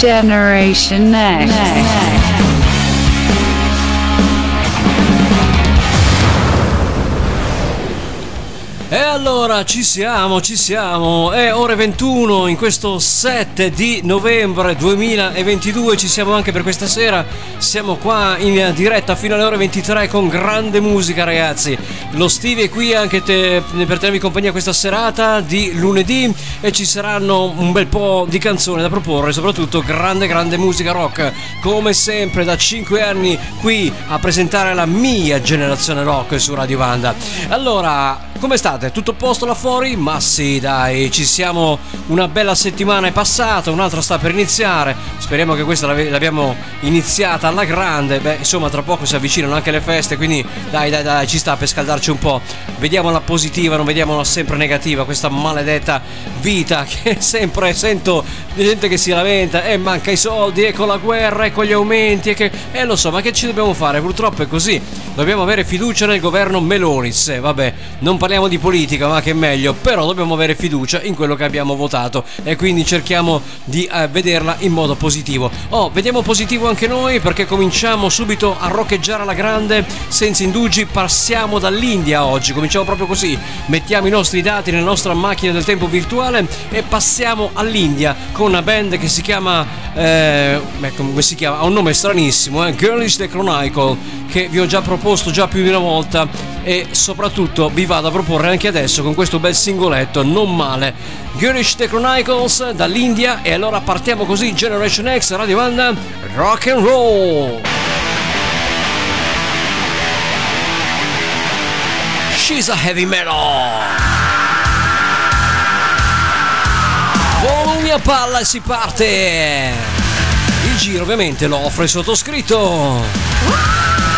Generation Next. Allora ci siamo, ci siamo, è ore 21 in questo 7 di novembre 2022, ci siamo anche per questa sera, siamo qua in diretta fino alle ore 23 con grande musica ragazzi, lo Stevie è qui anche te, per tenervi compagnia questa serata di lunedì. E ci saranno un bel po' di canzoni da proporre, soprattutto grande grande musica rock, come sempre da 5 anni qui a presentare la mia generazione rock su Radio Vanda. Allora, come state? Tutto a posto là fuori? Ma sì, dai, ci siamo. Una bella settimana è passata, un'altra sta per iniziare. Speriamo che questa l'abbiamo iniziata alla grande. Beh, insomma, tra poco si avvicinano anche le feste, quindi dai, dai, dai, ci sta per scaldarci un po'. Vediamola positiva, non vediamola sempre negativa, questa maledetta vita che sempre sento gente che si lamenta e eh, manca i soldi, e con la guerra, e con gli aumenti, e che... Eh, lo so, ma che ci dobbiamo fare? Purtroppo è così. Dobbiamo avere fiducia nel governo Melonis. Eh, vabbè, non parliamo parliamo di politica, ma che meglio, però dobbiamo avere fiducia in quello che abbiamo votato e quindi cerchiamo di eh, vederla in modo positivo. Oh, vediamo positivo anche noi perché cominciamo subito a roccheggiare alla grande, senza indugi, passiamo dall'India oggi, cominciamo proprio così, mettiamo i nostri dati nella nostra macchina del tempo virtuale e passiamo all'India con una band che si chiama, eh, come si chiama? Ha un nome stranissimo, eh? Girlish the Chronicle, che vi ho già proposto già più di una volta e soprattutto vi vado a proporre anche adesso con questo bel singoletto, non male. Girlish The Chronicles dall'India e allora partiamo così Generation X Radio Vanda Rock and Roll. She's a heavy metal. Volumi a palla e si parte. Il giro ovviamente lo offre sottoscritto.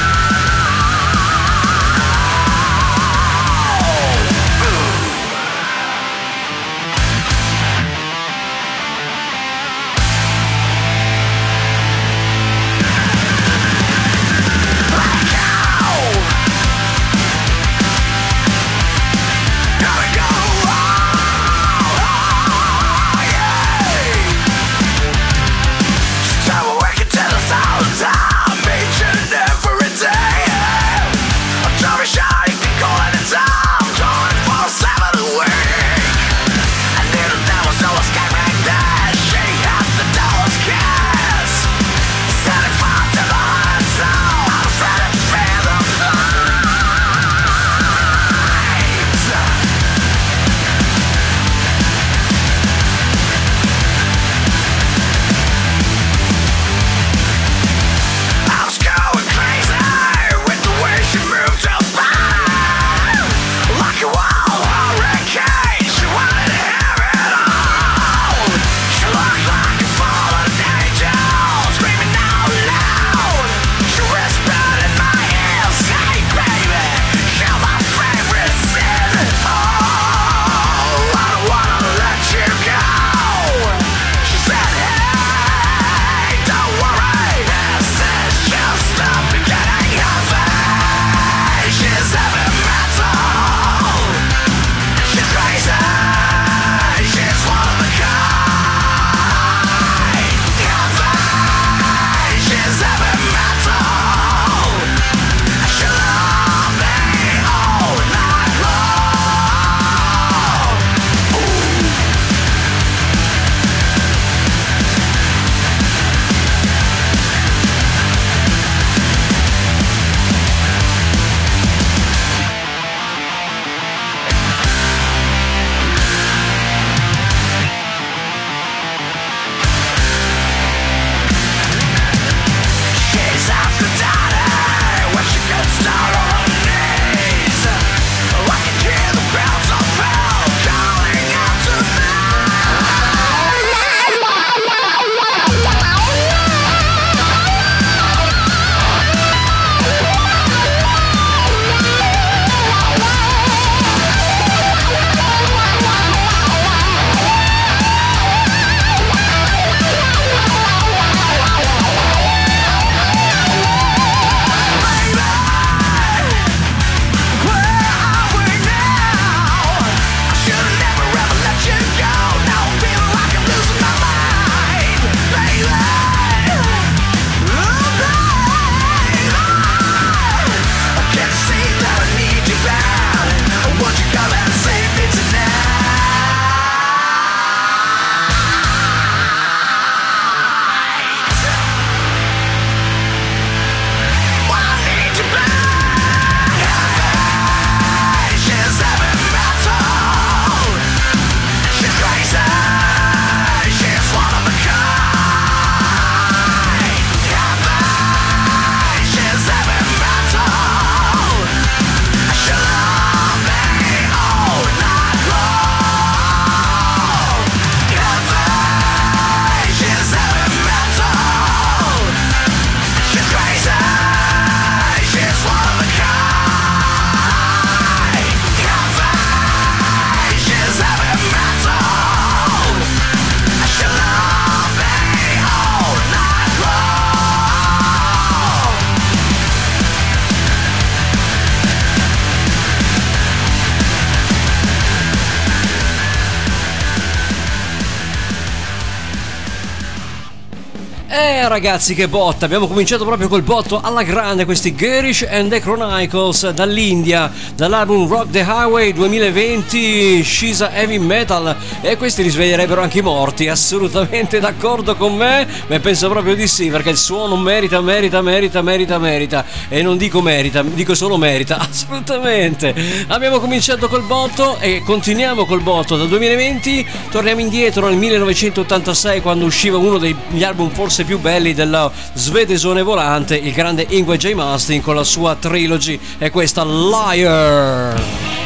Ragazzi che botta, abbiamo cominciato proprio col botto alla grande questi Garish and the Chronicles dall'India, dall'album Rock the Highway 2020, Shisa Heavy Metal e questi risveglierebbero anche i morti, assolutamente d'accordo con me? Beh penso proprio di sì perché il suono merita, merita, merita, merita, merita e non dico merita, dico solo merita, assolutamente. Abbiamo cominciato col botto e continuiamo col botto dal 2020, torniamo indietro nel 1986 quando usciva uno degli album forse più belli della svedesone volante, il grande Ingwe J. Mastin con la sua trilogy e questa Liar.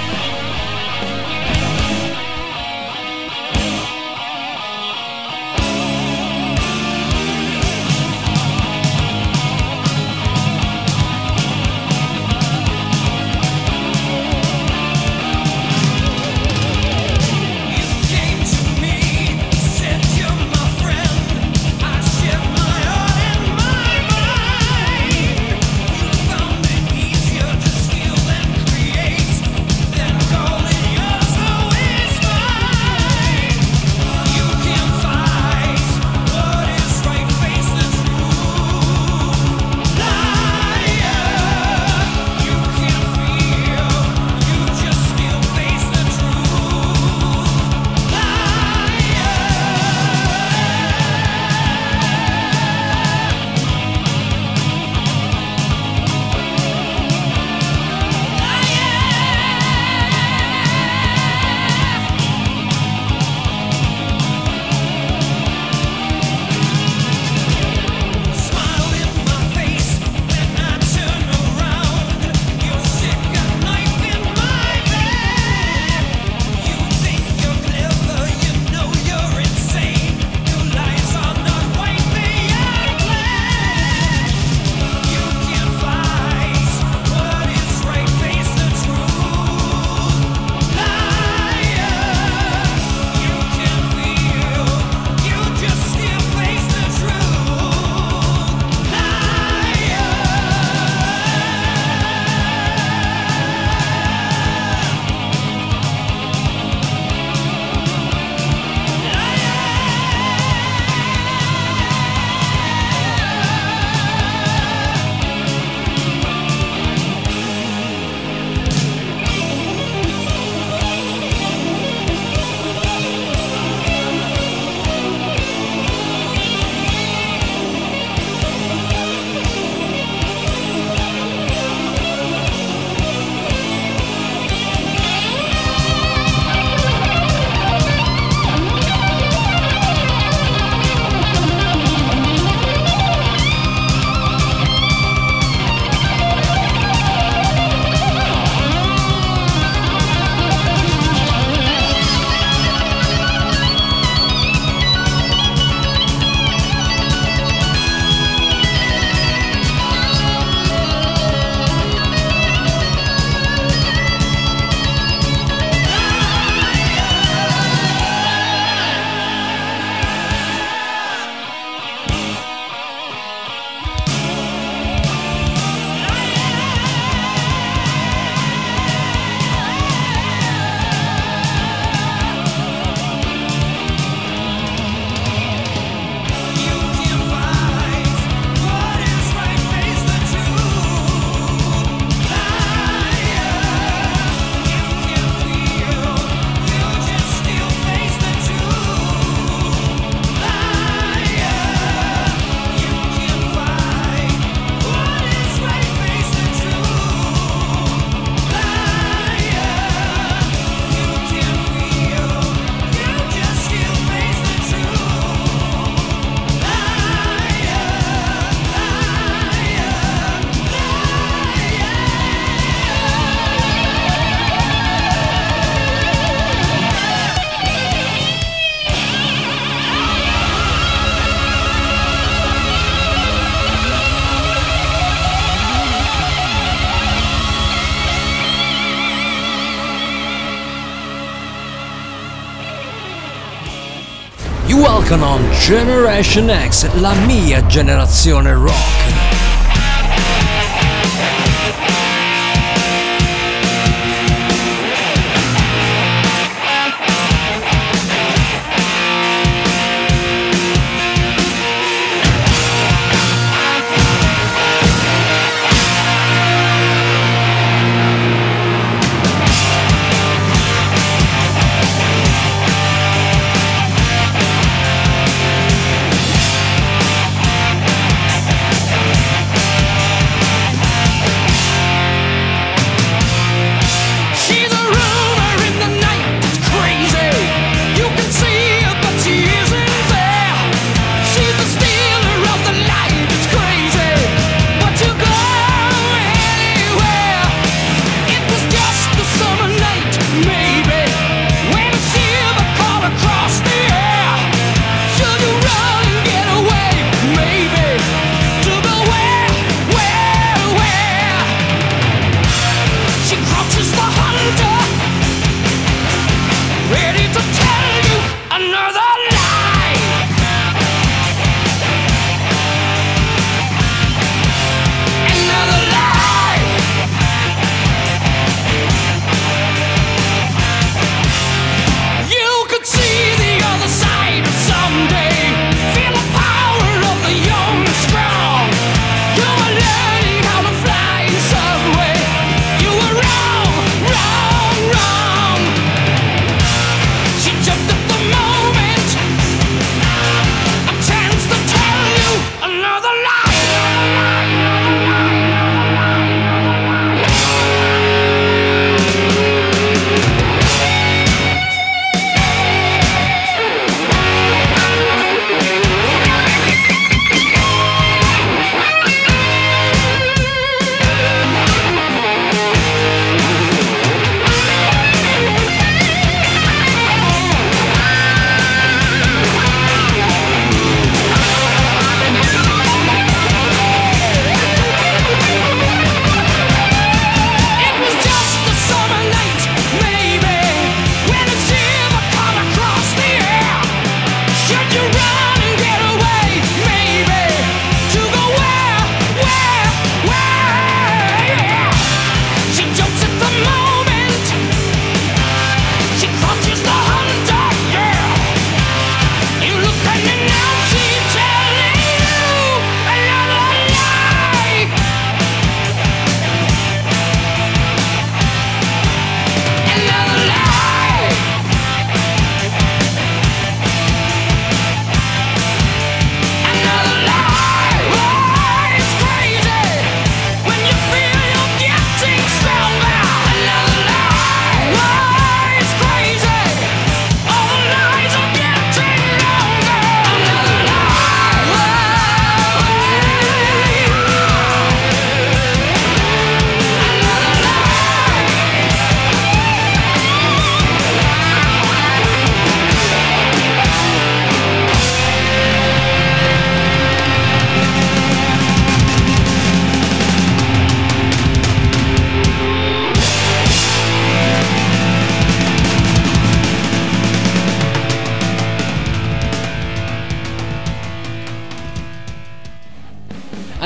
Welcome on Generation X, la mia generazione rock.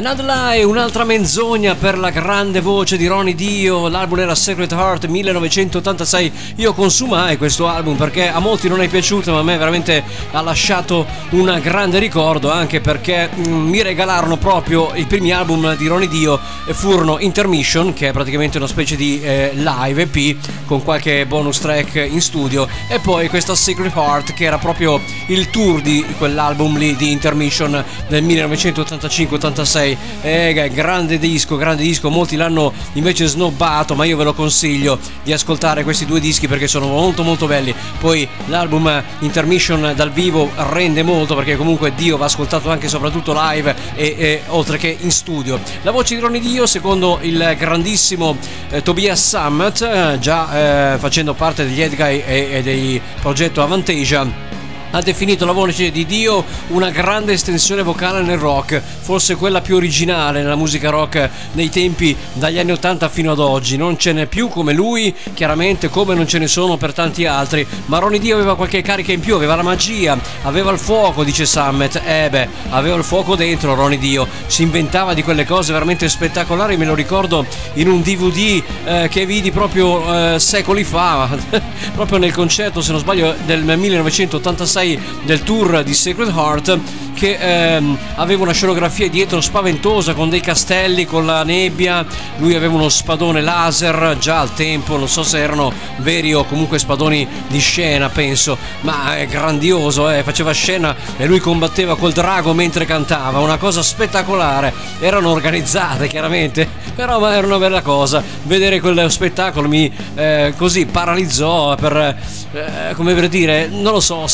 Another Lie, un'altra menzogna per la grande voce di Ronnie Dio, l'album era Secret Heart 1986. Io consumai questo album perché a molti non è piaciuto, ma a me veramente ha lasciato un grande ricordo, anche perché mm, mi regalarono proprio i primi album di Ronnie Dio e furono Intermission, che è praticamente una specie di eh, live EP con qualche bonus track in studio, e poi questa Secret Heart che era proprio il tour di quell'album lì di Intermission del 1985-86 6 eh, grande disco grande disco. Molti l'hanno invece snobbato ma io ve lo consiglio di ascoltare questi due dischi perché sono molto molto belli. Poi l'album Intermission dal vivo rende molto perché comunque Dio va ascoltato anche soprattutto live e, e, oltre che in studio. La voce di Ronnie Dio secondo il grandissimo eh, Tobias Summit eh, già eh, facendo parte degli Edguy e, e dei progetto Avantasia ha definito la voce di Dio una grande estensione vocale nel rock, forse quella più originale nella musica rock nei tempi dagli anni 80 fino ad oggi. Non ce n'è più come lui, chiaramente come non ce ne sono per tanti altri, ma Ronnie Dio aveva qualche carica in più, aveva la magia, aveva il fuoco, dice Summit. Eh beh, aveva il fuoco dentro Ronnie Dio, si inventava di quelle cose veramente spettacolari, me lo ricordo in un DVD eh, che vidi proprio eh, secoli fa, proprio nel concerto, se non sbaglio, del 1986 6 del tour di Sacred Heart che ehm, aveva una scenografia dietro spaventosa con dei castelli, con la nebbia, lui aveva uno spadone laser. Già al tempo, non so se erano veri o comunque spadoni di scena penso, ma è grandioso, eh? faceva scena e lui combatteva col drago mentre cantava, una cosa spettacolare, erano organizzate chiaramente, però era una bella cosa, vedere quel spettacolo mi eh, così paralizzò per, eh, come per dire, non lo so,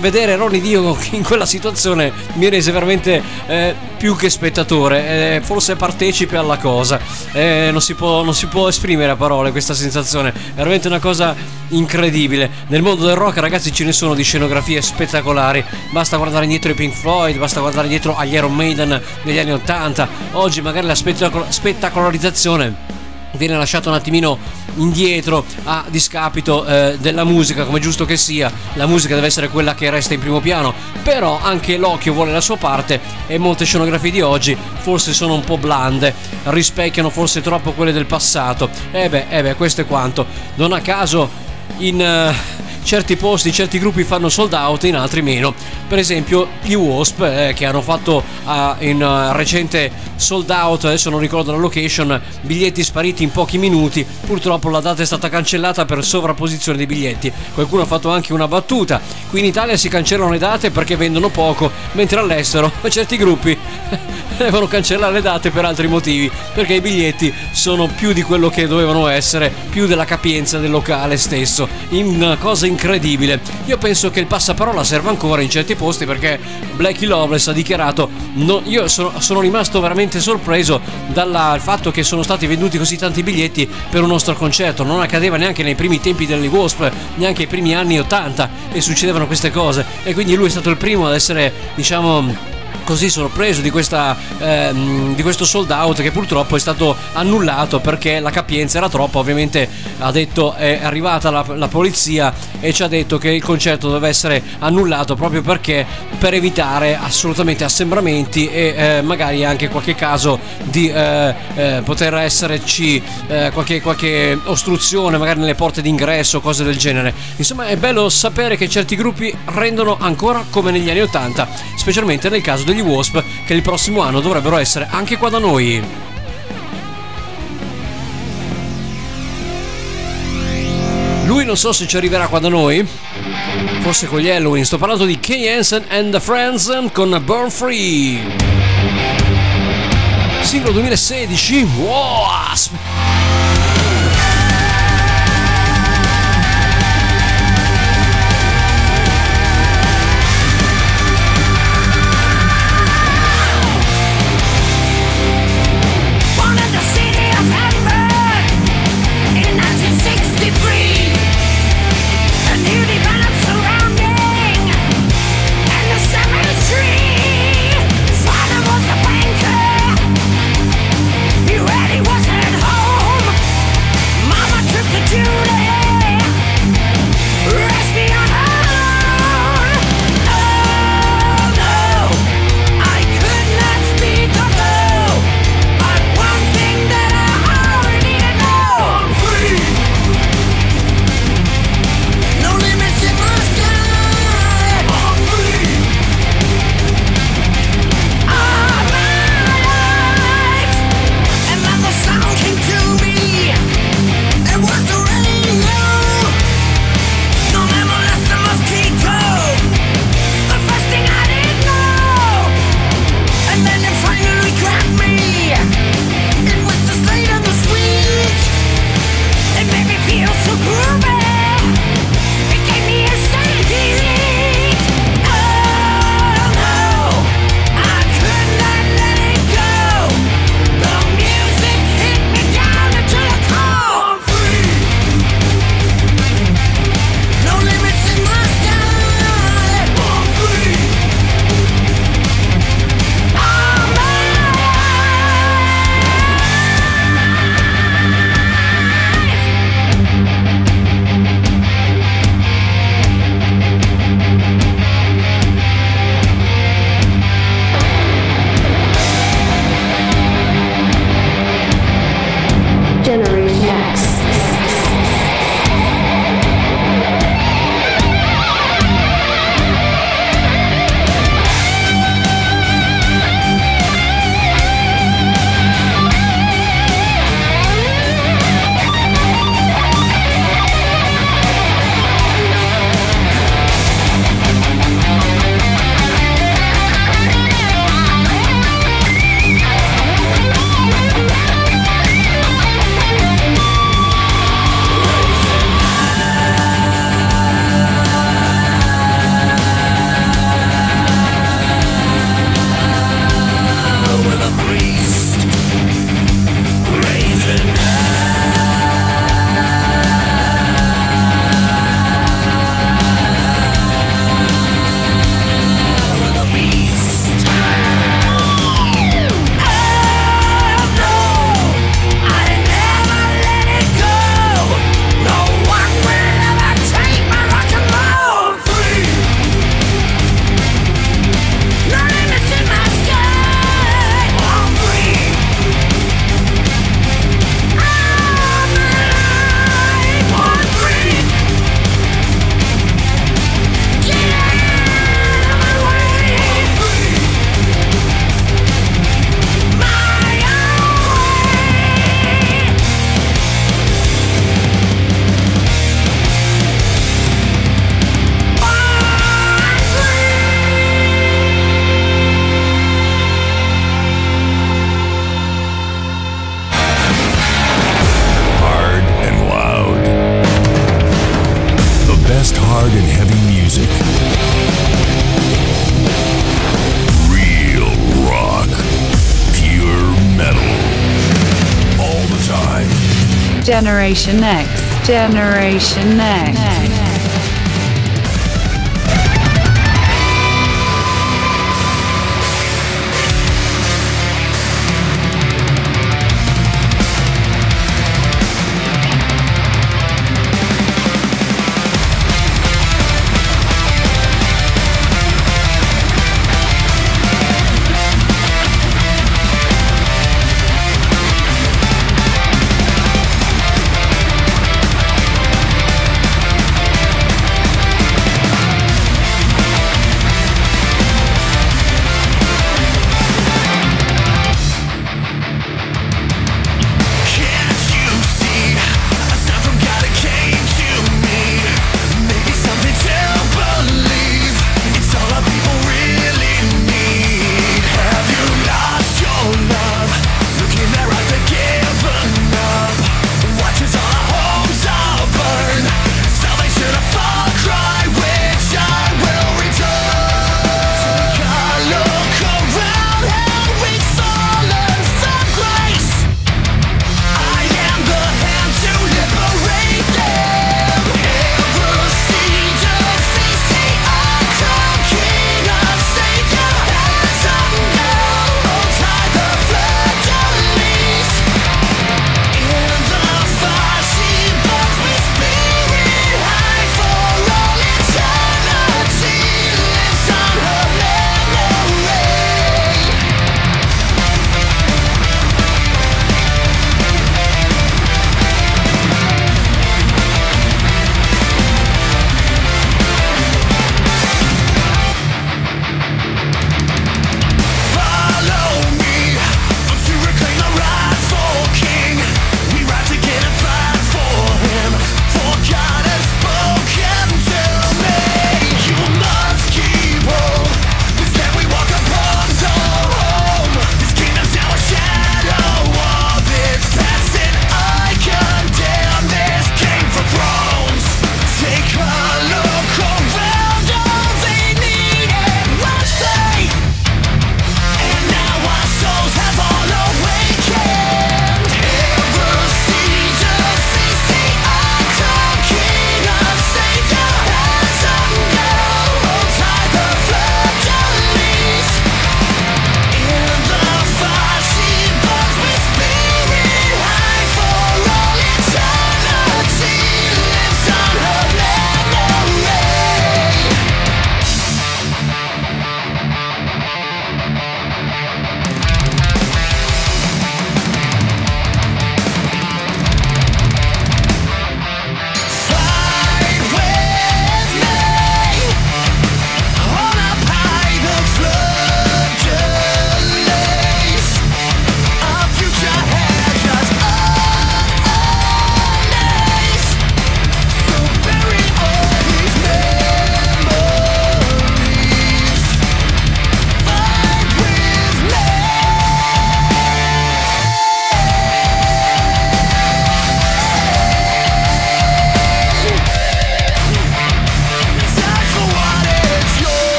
vedere Ronnie Dio in quella situazione mi rese veramente eh, più che spettatore, eh, forse partecipe alla cosa. Eh, non, si può, non si può esprimere a parole questa sensazione, è veramente una cosa incredibile. Nel mondo del rock, ragazzi, ce ne sono di scenografie spettacolari. Basta guardare indietro i Pink Floyd, basta guardare dietro agli Iron Maiden degli anni 80. Oggi, magari la spettacol- spettacolarizzazione viene lasciato un attimino indietro a discapito eh, della musica come giusto che sia. La musica deve essere quella che resta in primo piano. Però anche l'occhio vuole la sua parte e molte scenografie di oggi forse sono un po' blande rispecchiano forse troppo quelle del passato. E eh beh, eh beh questo è quanto. Non a caso in uh, certi posti, certi gruppi fanno sold out, in altri meno. Per esempio gli Wasp eh, che hanno fatto uh, in uh, recente sold out, adesso non ricordo la location, biglietti spariti in pochi minuti. Purtroppo la data è stata cancellata per sovrapposizione dei biglietti. Qualcuno ha fatto anche una battuta. Qui in Italia si cancellano le date perché vendono poco, mentre all'estero certi gruppi devono cancellare le date per altri motivi, perché i biglietti sono più di quello che dovevano essere, più della capienza del locale stesso. Una cosa incredibile. Io penso che il passaparola serva ancora in certi posti perché Blackie Loveless ha dichiarato no, io sono, sono, rimasto veramente sorpreso dal fatto che sono stati venduti così tanti biglietti per un nostro concerto. Non accadeva neanche nei primi tempi delle Wasp, neanche ai primi anni 80 e succedevano queste cose. E quindi lui è stato il primo ad essere, diciamo così sorpreso di, questa, ehm, di, questo sold out che purtroppo è stato annullato perché la capienza era troppa. Ovviamente ha detto è arrivata la, la polizia e ci ha detto che il concerto deve essere annullato proprio perché per evitare assolutamente assembramenti e eh, magari anche qualche caso di eh, eh, poter esserci eh, qualche, qualche ostruzione magari nelle porte d'ingresso, cose del genere. Insomma è bello sapere che certi gruppi rendono ancora come negli anni 80, specialmente nel caso degli Wasp che il prossimo anno dovrebbero essere anche qua da noi. Lui non so se ci arriverà qua da noi. Forse con gli Halloween. Sto parlando di Kay Hansen and the Friends con Burn Free. Singolo 2016. Wasp. Generation X, Generation X.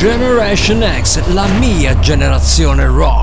Generation X, la mia generazione rock.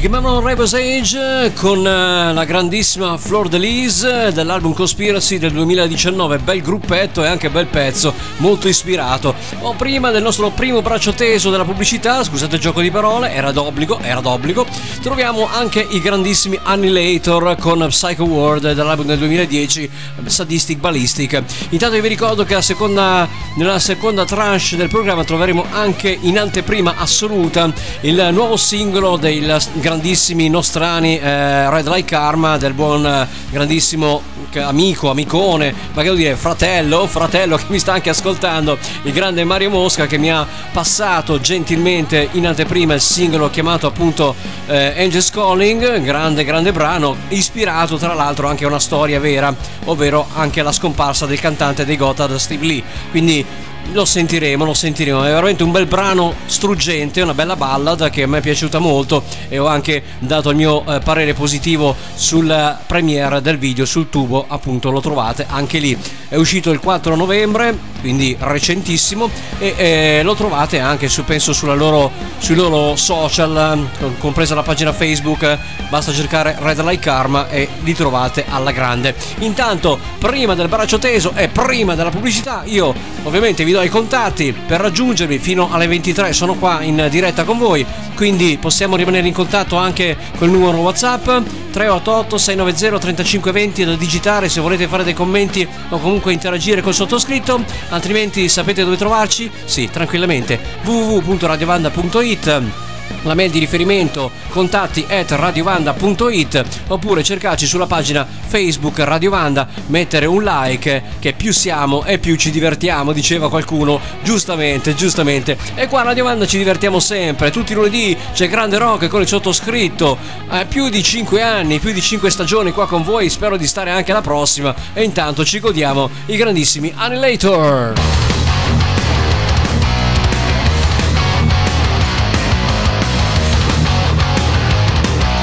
Si chiamavano Rebels Age con eh, la grandissima Flor Delise dell'album Conspiracy del 2019, bel gruppetto e anche bel pezzo, molto ispirato. O prima del nostro primo braccio teso della pubblicità, scusate il gioco di parole, era d'obbligo, era d'obbligo, troviamo anche i grandissimi Annihilator con Psycho World dell'album del 2010, Sadistic Ballistic. Intanto vi ricordo che seconda, nella seconda tranche del programma troveremo anche in anteprima assoluta il nuovo singolo del grandissimi nostrani eh, Red Light Karma del buon eh, grandissimo amico, amicone, ma che devo dire fratello, fratello che mi sta anche ascoltando, il grande Mario Mosca che mi ha passato gentilmente in anteprima il singolo chiamato appunto eh, Angels Calling, grande grande brano, ispirato tra l'altro anche a una storia vera, ovvero anche alla scomparsa del cantante dei Gotthard Steve Lee. Quindi lo sentiremo, lo sentiremo. È veramente un bel brano struggente, una bella ballad che a me è piaciuta molto e ho anche dato il mio eh, parere positivo sul premiere del video sul tubo, appunto lo trovate anche lì. È uscito il 4 novembre, quindi recentissimo e eh, lo trovate anche su, penso loro, sui loro social, compresa la pagina Facebook, basta cercare Red Light Karma e li trovate alla grande. Intanto, prima del braccio teso e prima della pubblicità, io ovviamente vi do i contatti. Per raggiungermi fino alle 23 sono qua in diretta con voi quindi possiamo rimanere in contatto anche col numero whatsapp 388 690 3520 da digitare se volete fare dei commenti o comunque interagire col sottoscritto altrimenti sapete dove trovarci? sì tranquillamente. www.radiovanda.it la mail di riferimento contatti at radiovanda.it oppure cercarci sulla pagina Facebook Radio Vanda, mettere un like che più siamo e più ci divertiamo, diceva qualcuno, giustamente, giustamente. E qua a Radio Vanda ci divertiamo sempre, tutti i lunedì c'è grande rock con il sottoscritto, eh, più di 5 anni, più di 5 stagioni qua con voi, spero di stare anche la prossima e intanto ci godiamo i grandissimi Annihilator.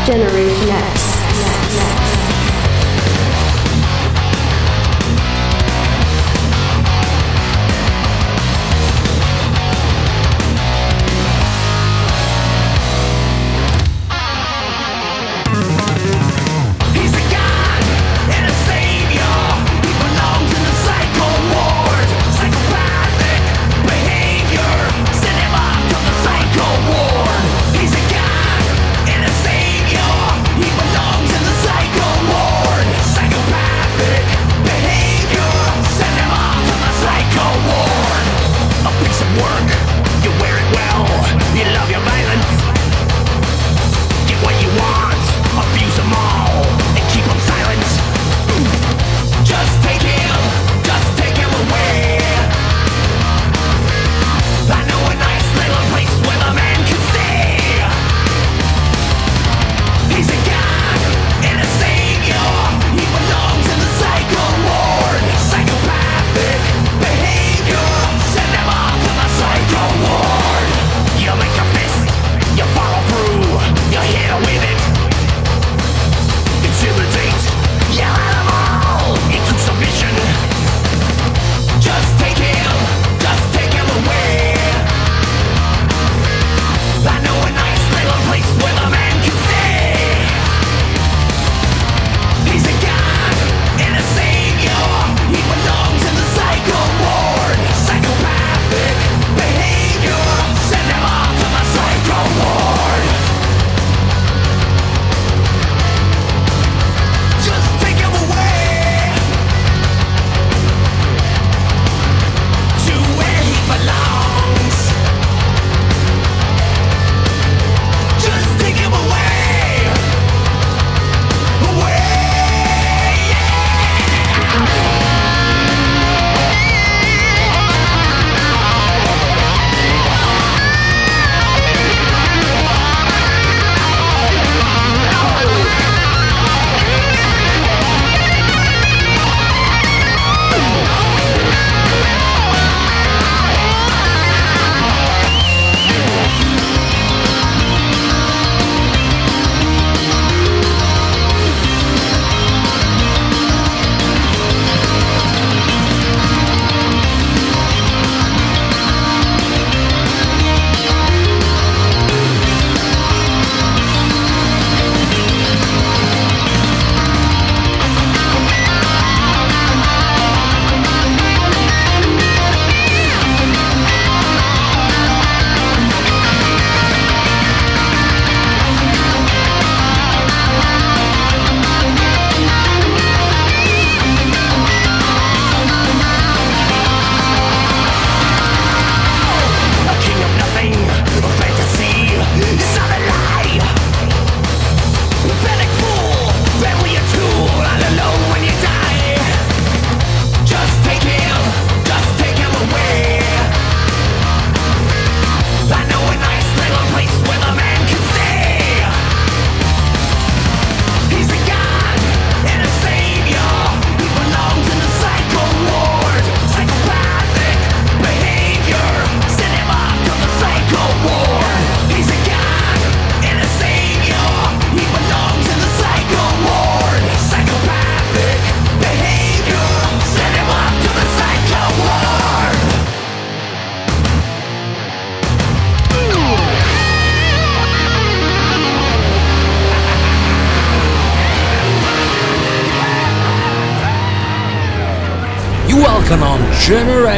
Generation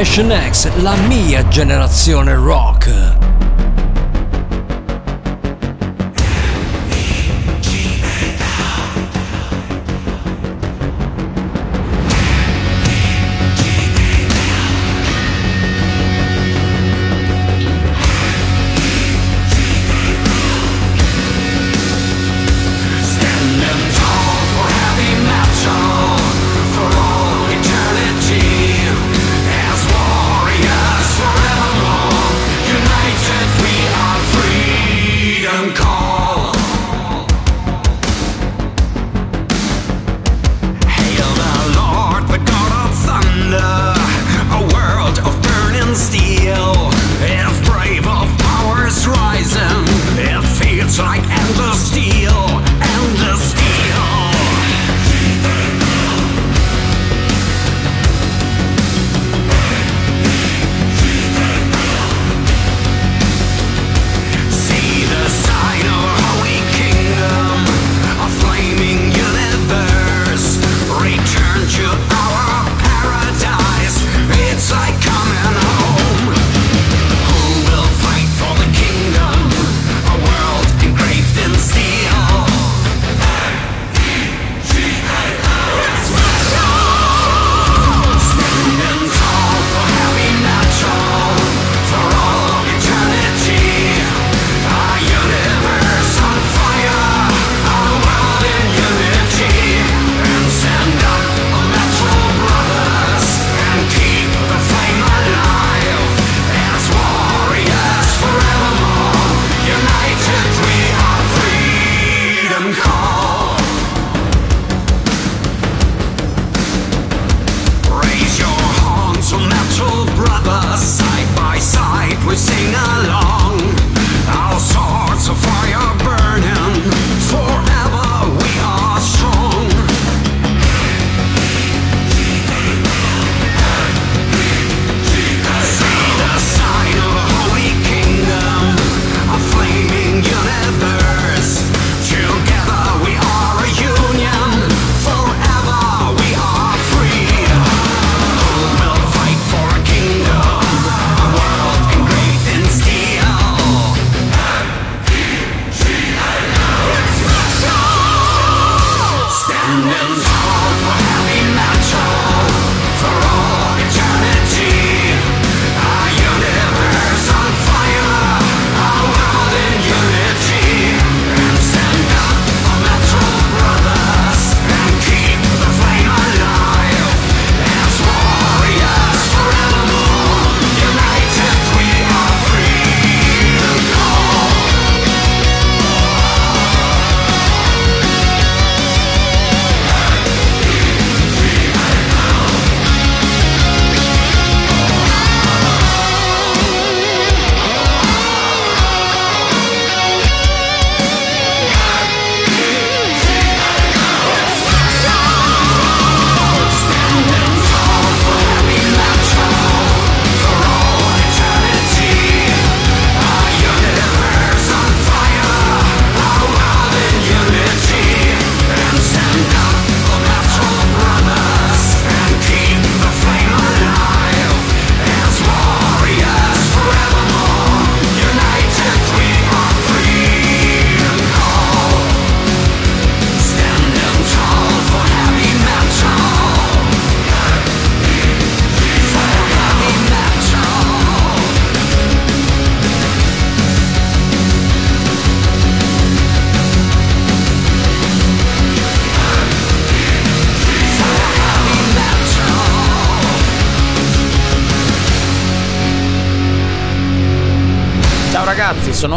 Generation X, la mia generazione rock.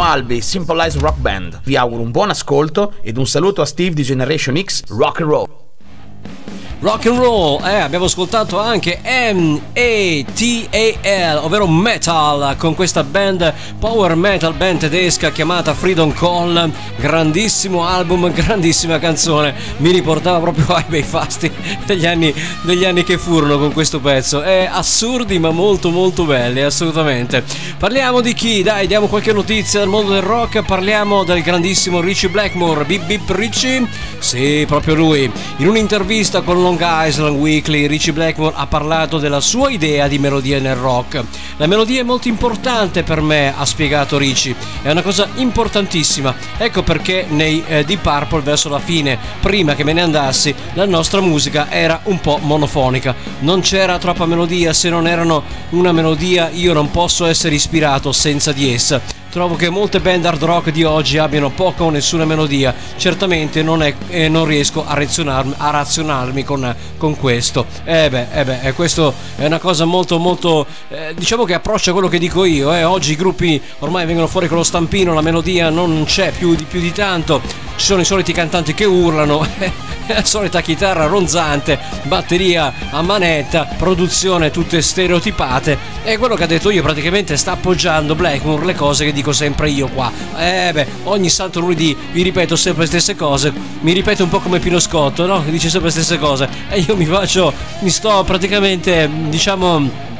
Albi, Simple Eyes Rock Band. Vi auguro un buon ascolto ed un saluto a Steve di Generation X Rock and Roll. Rock and roll, eh, abbiamo ascoltato anche M-A-T-A-L, ovvero metal, con questa band power metal band tedesca chiamata Freedom Call, grandissimo album, grandissima canzone, mi riportava proprio ai bei fasti degli anni, degli anni che furono con questo pezzo, è assurdi ma molto molto belli, assolutamente. Parliamo di chi? Dai, diamo qualche notizia dal mondo del rock, parliamo del grandissimo Richie Blackmore, Bip Bip Richie, sì, proprio lui, in un'intervista con Long Island Weekly Richie Blackmore ha parlato della sua idea di melodia nel rock. La melodia è molto importante per me, ha spiegato Richie, è una cosa importantissima. Ecco perché nei eh, Deep Purple verso la fine, prima che me ne andassi, la nostra musica era un po' monofonica. Non c'era troppa melodia, se non erano una melodia io non posso essere ispirato senza di essa. Trovo che molte band hard rock di oggi abbiano poca o nessuna melodia. Certamente non, è, eh, non riesco a razionarmi, a razionarmi con, con, questo. Eh beh, eh beh, eh, questo è una cosa molto, molto. Eh, diciamo che approccia quello che dico io. Eh. Oggi i gruppi ormai vengono fuori con lo stampino, la melodia non c'è più di, più di tanto. Ci sono i soliti cantanti che urlano, la solita chitarra ronzante, batteria a manetta, produzione tutte stereotipate. E quello che ha detto io praticamente sta appoggiando Blackmore le cose che dico sempre io qua. Eh beh, ogni santo lunedì vi ripeto sempre le stesse cose. Mi ripeto un po' come Pino Scotto, no? Che dice sempre le stesse cose. E io mi faccio, mi sto praticamente, diciamo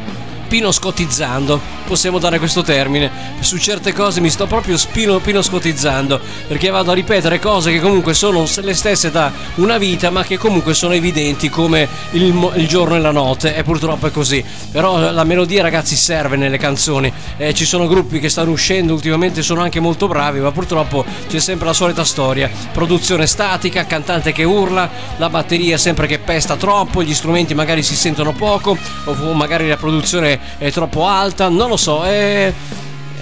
pinoscotizzando, possiamo dare questo termine. Su certe cose mi sto proprio spino, pinoscotizzando perché vado a ripetere cose che comunque sono le stesse da una vita, ma che comunque sono evidenti come il, il giorno e la notte. E purtroppo è così. Però la melodia, ragazzi, serve nelle canzoni. Eh, ci sono gruppi che stanno uscendo ultimamente, sono anche molto bravi, ma purtroppo c'è sempre la solita storia: produzione statica, cantante che urla, la batteria sempre che pesta troppo, gli strumenti magari si sentono poco, o magari la produzione è troppo alta, non lo so, è,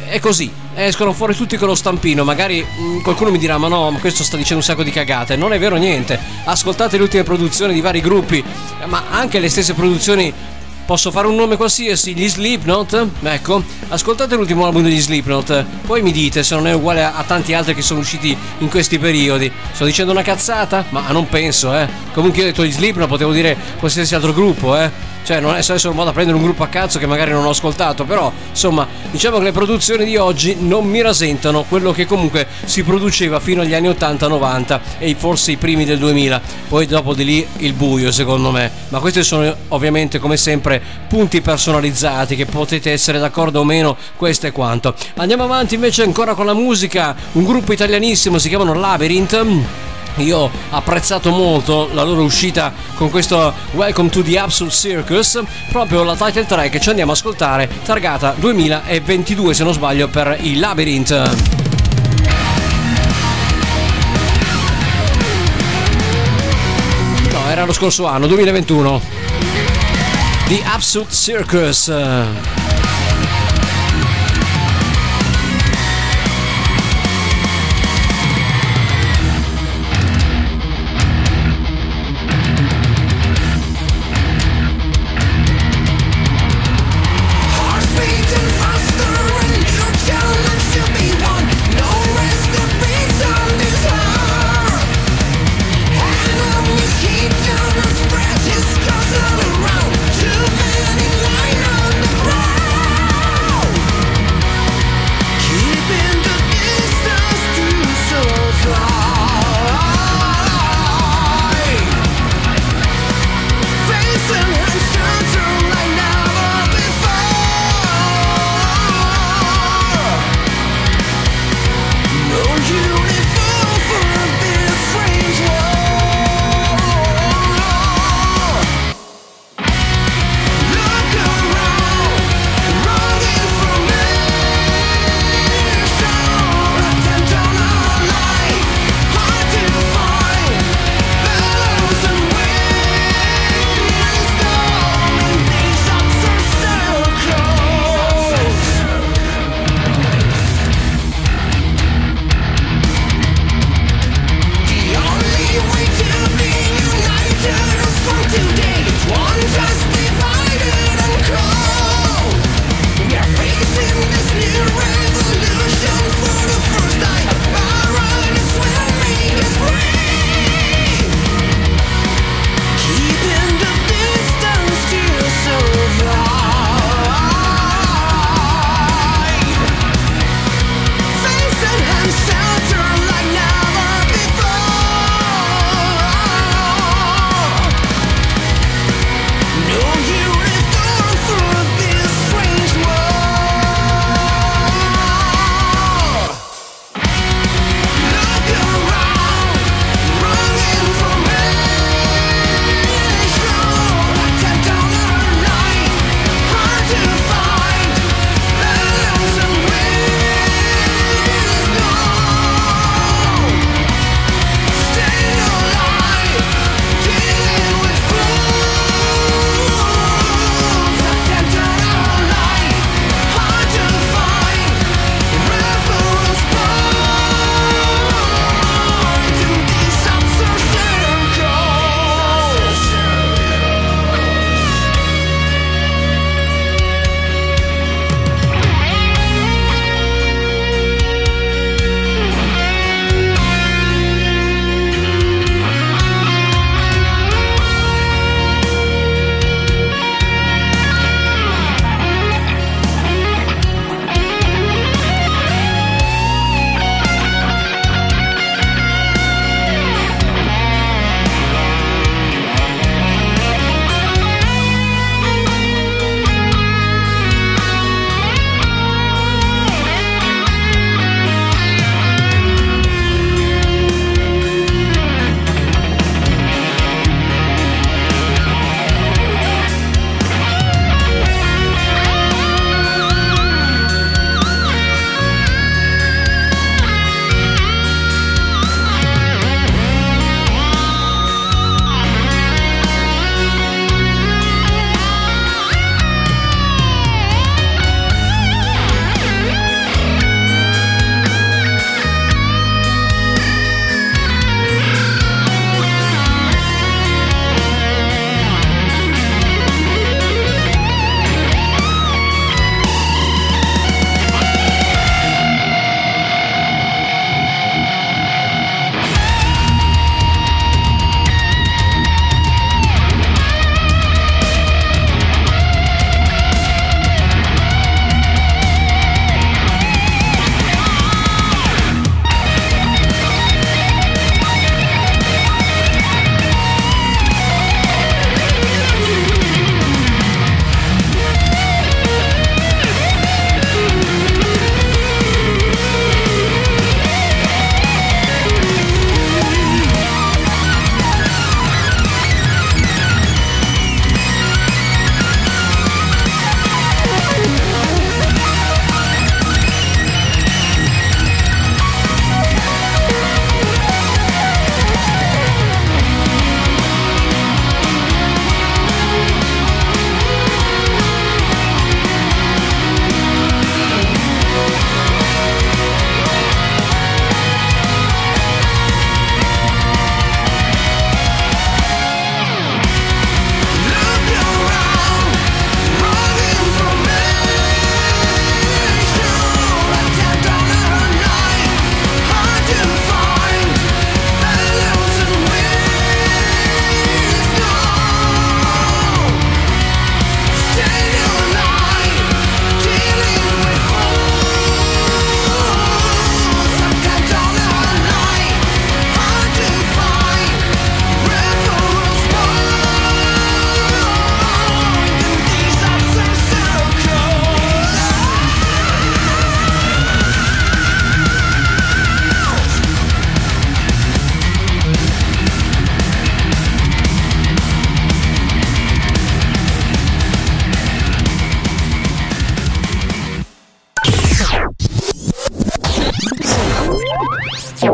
è così. Escono fuori tutti con lo stampino, magari mh, mm, qualcuno mi dirà ma no, ma questo sta dicendo un sacco di cagate, non è vero niente, ascoltate le ultime produzioni di vari gruppi, ma anche le stesse produzioni Posso fare un nome qualsiasi, gli Slipknot? Ecco, ascoltate l'ultimo album degli Slipknot, poi mi dite se non è uguale a, a, tanti altri che sono usciti in questi periodi. Sto dicendo una cazzata? Ma non penso, eh. Comunque io ho detto gli Slipknot, potevo dire qualsiasi altro gruppo, eh. Cioè, non è un modo a prendere un gruppo a cazzo che magari non ho ascoltato, però insomma, diciamo che le produzioni di oggi non mi rasentano quello che comunque si produceva fino agli anni 80-90 e forse i primi del 2000. Poi dopo di lì il buio, secondo me. Ma questi sono ovviamente come sempre punti personalizzati che potete essere d'accordo o meno, questo è quanto. Andiamo avanti invece ancora con la musica, un gruppo italianissimo si chiamano Labyrinth io ho apprezzato molto la loro uscita con questo Welcome to the Absolute Circus, proprio la title track che ci andiamo a ascoltare, targata 2022 se non sbaglio per il Labyrinth. No, era lo scorso anno, 2021. The Absolute Circus.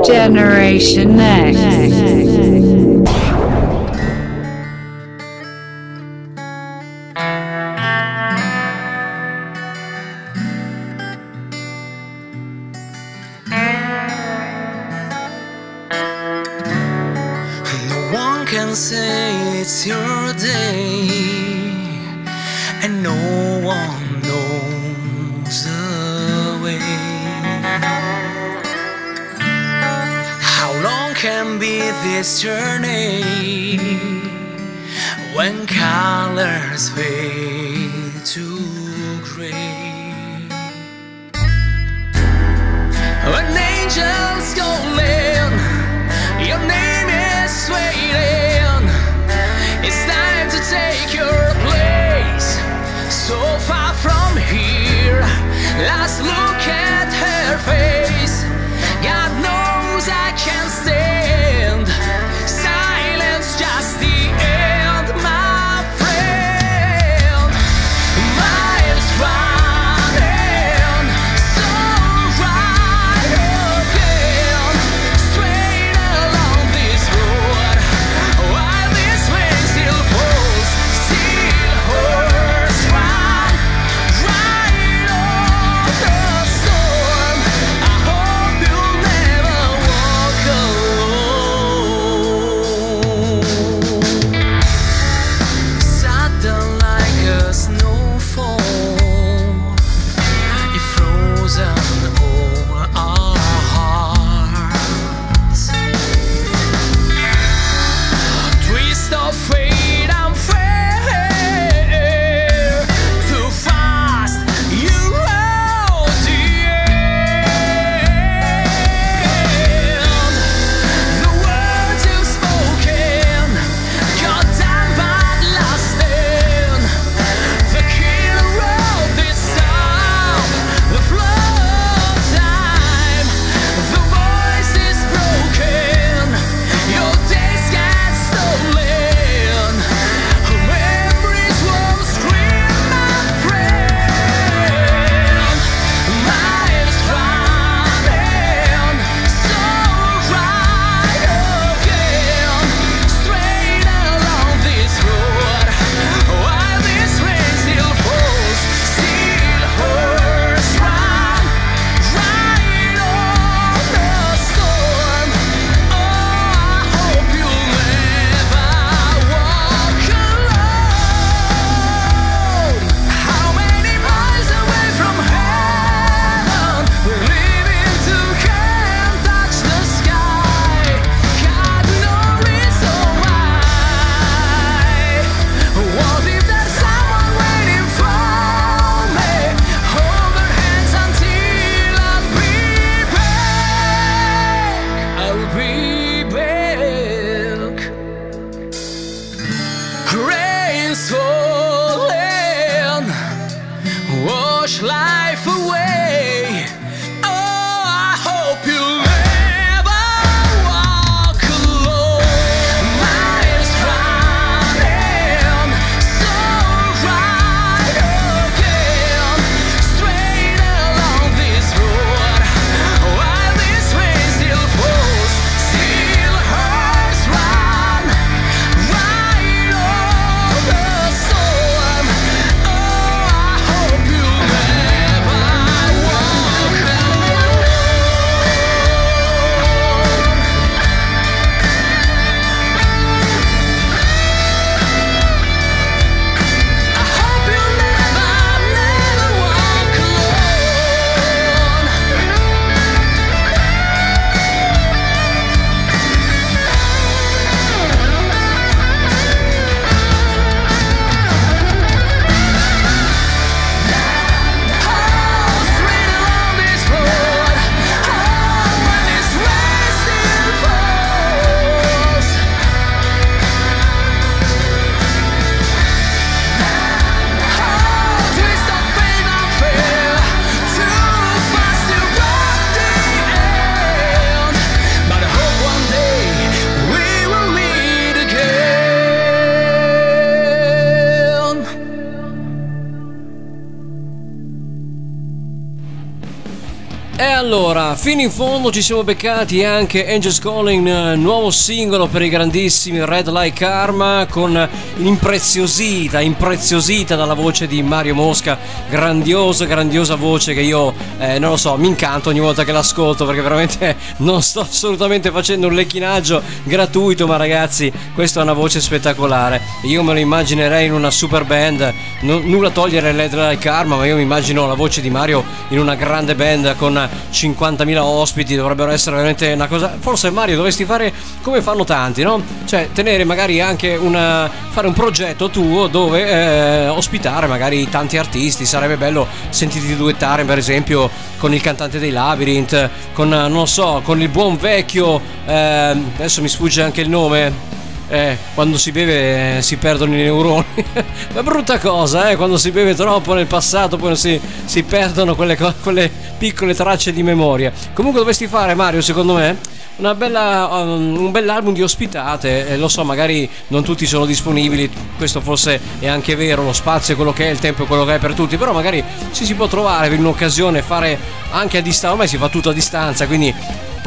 Generation Next. much fino in fondo ci siamo beccati anche Angels Calling, eh, nuovo singolo per i grandissimi Red Light Karma con impreziosita, impreziosita dalla voce di Mario Mosca, grandiosa, grandiosa voce che io, eh, non lo so, mi incanto ogni volta che l'ascolto perché veramente non sto assolutamente facendo un lecchinaggio gratuito, ma ragazzi, questa è una voce spettacolare. Io me lo immaginerei in una super band, non- nulla togliere Red Light Karma, ma io mi immagino la voce di Mario in una grande band con 50.000 ospiti, dovrebbero essere veramente una cosa. Forse Mario dovresti fare come fanno tanti, no? Cioè tenere magari anche una. fare un progetto tuo dove eh, ospitare magari tanti artisti. Sarebbe bello sentirti duettare, per esempio, con il cantante dei Labyrinth, con non so, con il buon vecchio. eh, adesso mi sfugge anche il nome. Eh, quando si beve eh, si perdono i neuroni. È brutta cosa, eh, quando si beve troppo nel passato poi si, si perdono quelle, quelle piccole tracce di memoria. Comunque dovresti fare, Mario, secondo me, una bella, um, un bell'album di ospitate. Lo so, magari non tutti sono disponibili, questo forse è anche vero, lo spazio è quello che è, il tempo è quello che è per tutti, però magari ci si può trovare in un'occasione, fare anche a distanza, ormai si fa tutto a distanza, quindi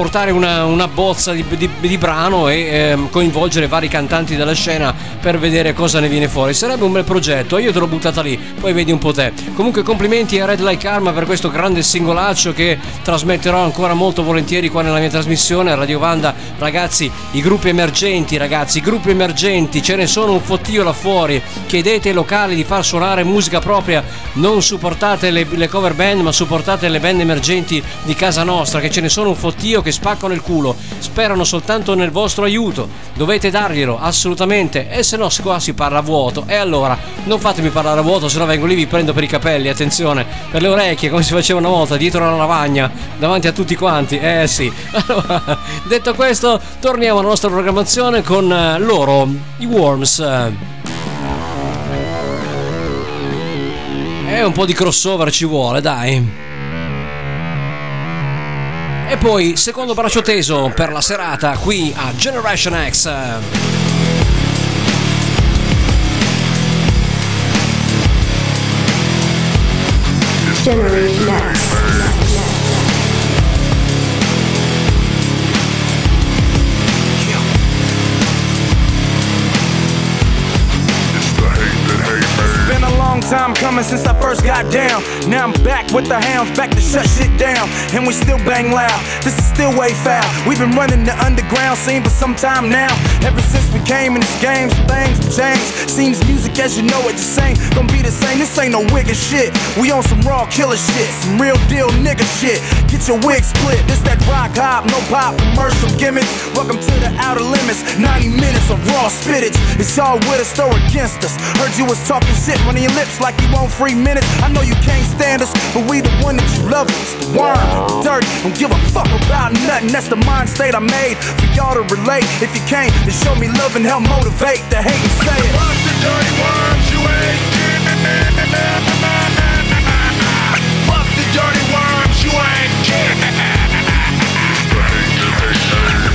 portare una, una bozza di, di- di brano e ehm, coinvolgere vari cantanti della scena per vedere cosa ne viene fuori. Sarebbe un bel progetto, io te l'ho buttata lì, poi vedi un po' te. Comunque complimenti a Red Light Karma per questo grande singolaccio che trasmetterò ancora molto volentieri qua nella mia trasmissione a Radio Vanda. Ragazzi, i gruppi emergenti, ragazzi, i gruppi emergenti, ce ne sono un fottio là fuori. Chiedete ai locali di far suonare musica propria, non supportate le, le cover band, ma supportate le band emergenti di casa nostra, che ce ne sono un fottio che spaccano il culo. Sperano soltanto nel vostro aiuto. Dovete darglielo, assolutamente. E se no qua si parla a vuoto. E allora, non fatemi parlare a vuoto, se no vengo lì vi prendo per i capelli, attenzione, per le orecchie, come si faceva una volta, dietro la lavagna, davanti a tutti quanti. Eh sì. Allora, detto questo, torniamo alla nostra programmazione con eh, loro, i Worms. E un po' di crossover ci vuole, dai. E poi, secondo braccio teso per la serata qui a Generation X. Generation X. time coming since I first got down. Now I'm back with the hounds, back to shut shit down. And we still bang loud. This is still way foul. We've been running the underground scene for some time now. Ever since came in this game, some things have changed. Seems music as you know it just ain't gonna be the same. This ain't no wig and shit. We on some raw killer shit, some real deal nigga shit. Get your wig split. This that rock hop, no pop commercial gimmicks. Welcome to the outer limits. 90 minutes of raw spittage. It's all with us, though against us. Heard you was talking shit running your lips like you want free minutes. I know you can't stand us, but we the one that you love. It's the worm, the dirty. Don't give a fuck about nothing. That's the mind state I made for y'all to relate. If you can't, then show me love and help motivate the hate and say it. Fuck the dirty worms, you ain't Fuck the dirty worms, you ain't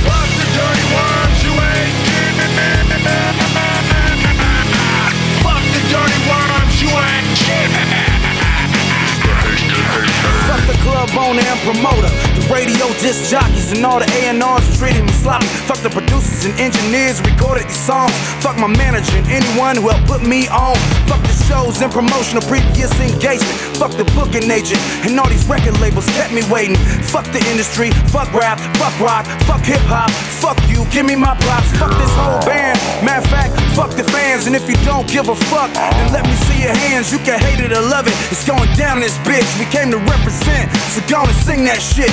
Fuck the dirty worms, you ain't Fuck the dirty worms, you ain't Fuck the club owner and promoter, radio disc jockeys and all the A&Rs treated me sloppy. Fuck the producers and engineers recorded these songs. Fuck my manager and anyone who helped put me on. Fuck the shows and promotion of previous engagement. Fuck the booking agent and all these record labels kept me waiting. Fuck the industry, fuck rap, fuck rock, fuck hip hop. Fuck you, give me my props. Fuck this whole band. Matter of fact, fuck the fans. And if you don't give a fuck, then let me see your hands. You can hate it or love it. It's going down this bitch. We came to represent. So go and sing that shit.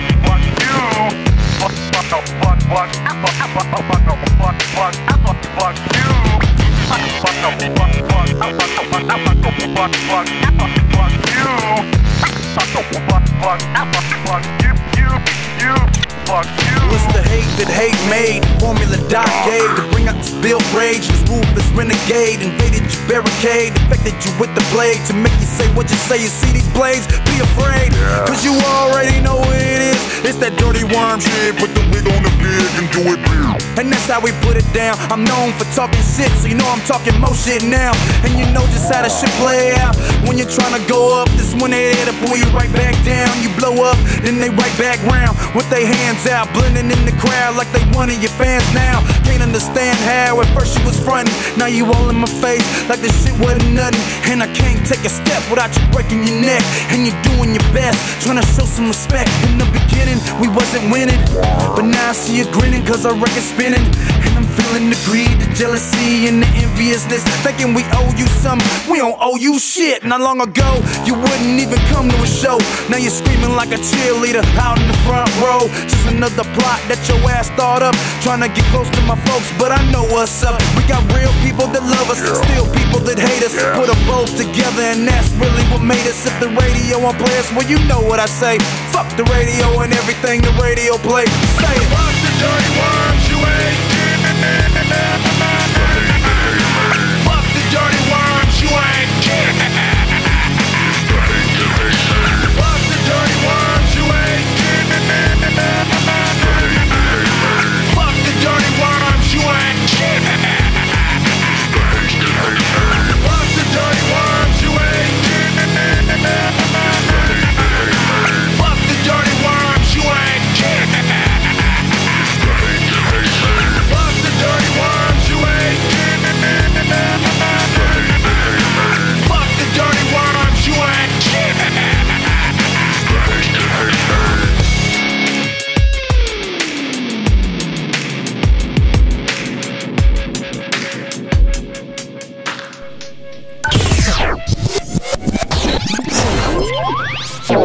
fuck, fuck, fuck, fuck, fuck, fuck, fuck, fuck, fuck, fuck, you. Fuck, fuck, fuck, fuck, fuck, fuck, fuck, fuck, fuck, you. Fuck, fuck, fuck, fuck, fuck, you, you, you worms, you What's the hate that hate made? Formula Doc gave to bring out this build rage. This ruthless renegade invaded your barricade. Infected you with the blade to make you say what you say. You see these blades? Be afraid, cause you already know what it is. It's that dirty worm shit. Put the wig on the pig and do it big. And that's how we put it down. I'm known for talking shit, so you know I'm talking more shit now. And you know just how the shit play out. When you're trying to go up, this when they hit to pull you right back down. You blow up, then they right back round with their hands out, blending in the crowd like they one of your fans now. Can't understand how at first you was frontin', now you all in my face like this shit wasn't nothing. And I can't take a step without you breaking your neck. And you're doing your best, trying to show some respect. In the beginning, we wasn't winning, but now I see you grinning cause our record's spinning. And I'm feeling the greed, the jealousy, and the enviousness. Thinking we owe you something, we don't owe you shit. Not long ago, you wouldn't even come to a show. Now you're screaming like a cheerleader out in the front row. Just another plot that your ass thought up. Trying to get close to my folks, but I know what's up. We got real people that love us, still people that hate us. Put them both together, and that's really what made us. If the radio won't play us, well, you know what I say. Fuck the radio and everything the radio play. Say it. Fuck the dirty worms, you ain't Fuck the dirty worms, you ain't Yeah.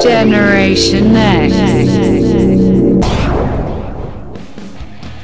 Generation Next.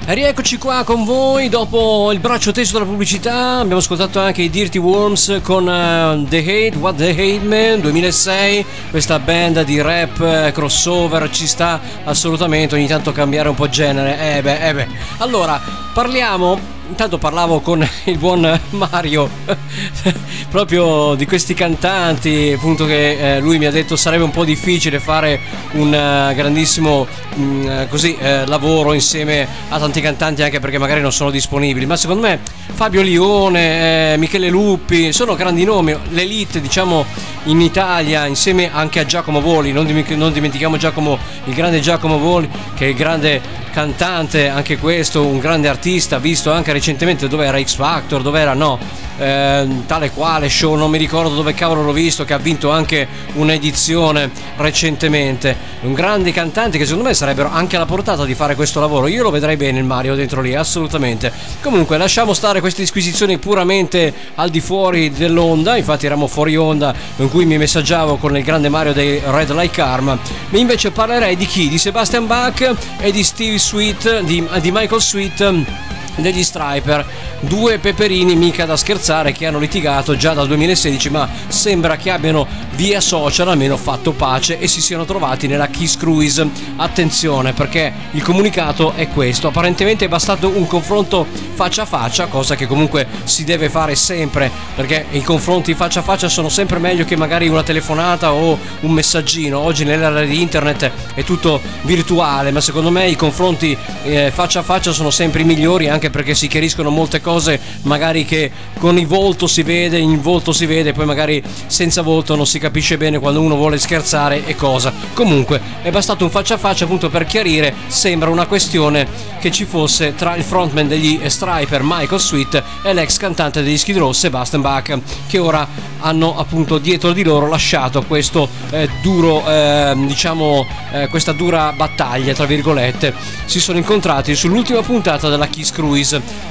E rieccoci qua con voi dopo il braccio teso della pubblicità. Abbiamo ascoltato anche i Dirty Worms con eh, The Hate, What the Hate Man 2006. Questa band di rap eh, crossover ci sta assolutamente ogni tanto cambiare un po' genere. Eh beh, eh beh. Allora, parliamo. Intanto parlavo con il buon Mario proprio di questi cantanti, appunto che eh, lui mi ha detto sarebbe un po' difficile fare un eh, grandissimo mm, eh, così eh, lavoro insieme a tanti cantanti anche perché magari non sono disponibili, ma secondo me Fabio Lione, eh, Michele Luppi sono grandi nomi, l'elite diciamo in Italia insieme anche a Giacomo Voli, non, dim- non dimentichiamo Giacomo, il grande Giacomo Voli che è il grande cantante, anche questo, un grande artista, visto anche recentemente dove era X Factor, dove era no, eh, tale quale show, non mi ricordo dove cavolo l'ho visto, che ha vinto anche un'edizione recentemente. Un grande cantante che secondo me sarebbero anche alla portata di fare questo lavoro. Io lo vedrei bene il Mario dentro lì, assolutamente. Comunque lasciamo stare queste disquisizioni puramente al di fuori dell'onda, infatti eravamo fuori onda in cui mi messaggiavo con il grande Mario dei Red Like. Ma invece parlerei di chi? Di Sebastian Bach e di Steve Sweet, di, di Michael Sweet degli Striper, due peperini mica da scherzare che hanno litigato già dal 2016 ma sembra che abbiano via social almeno fatto pace e si siano trovati nella Kiss Cruise. Attenzione perché il comunicato è questo, apparentemente è bastato un confronto faccia a faccia, cosa che comunque si deve fare sempre perché i confronti faccia a faccia sono sempre meglio che magari una telefonata o un messaggino. Oggi nell'era di internet è tutto virtuale, ma secondo me i confronti eh, faccia a faccia sono sempre i migliori anche perché si chiariscono molte cose magari che con il volto si vede, in volto si vede, poi magari senza volto non si capisce bene quando uno vuole scherzare e cosa. Comunque è bastato un faccia a faccia appunto per chiarire, sembra una questione che ci fosse tra il frontman degli Striper Michael Sweet e l'ex cantante degli Skid Row Sebastian Bach che ora hanno appunto dietro di loro lasciato questo eh, duro eh, diciamo eh, questa dura battaglia tra virgolette si sono incontrati sull'ultima puntata della Kiss Cruise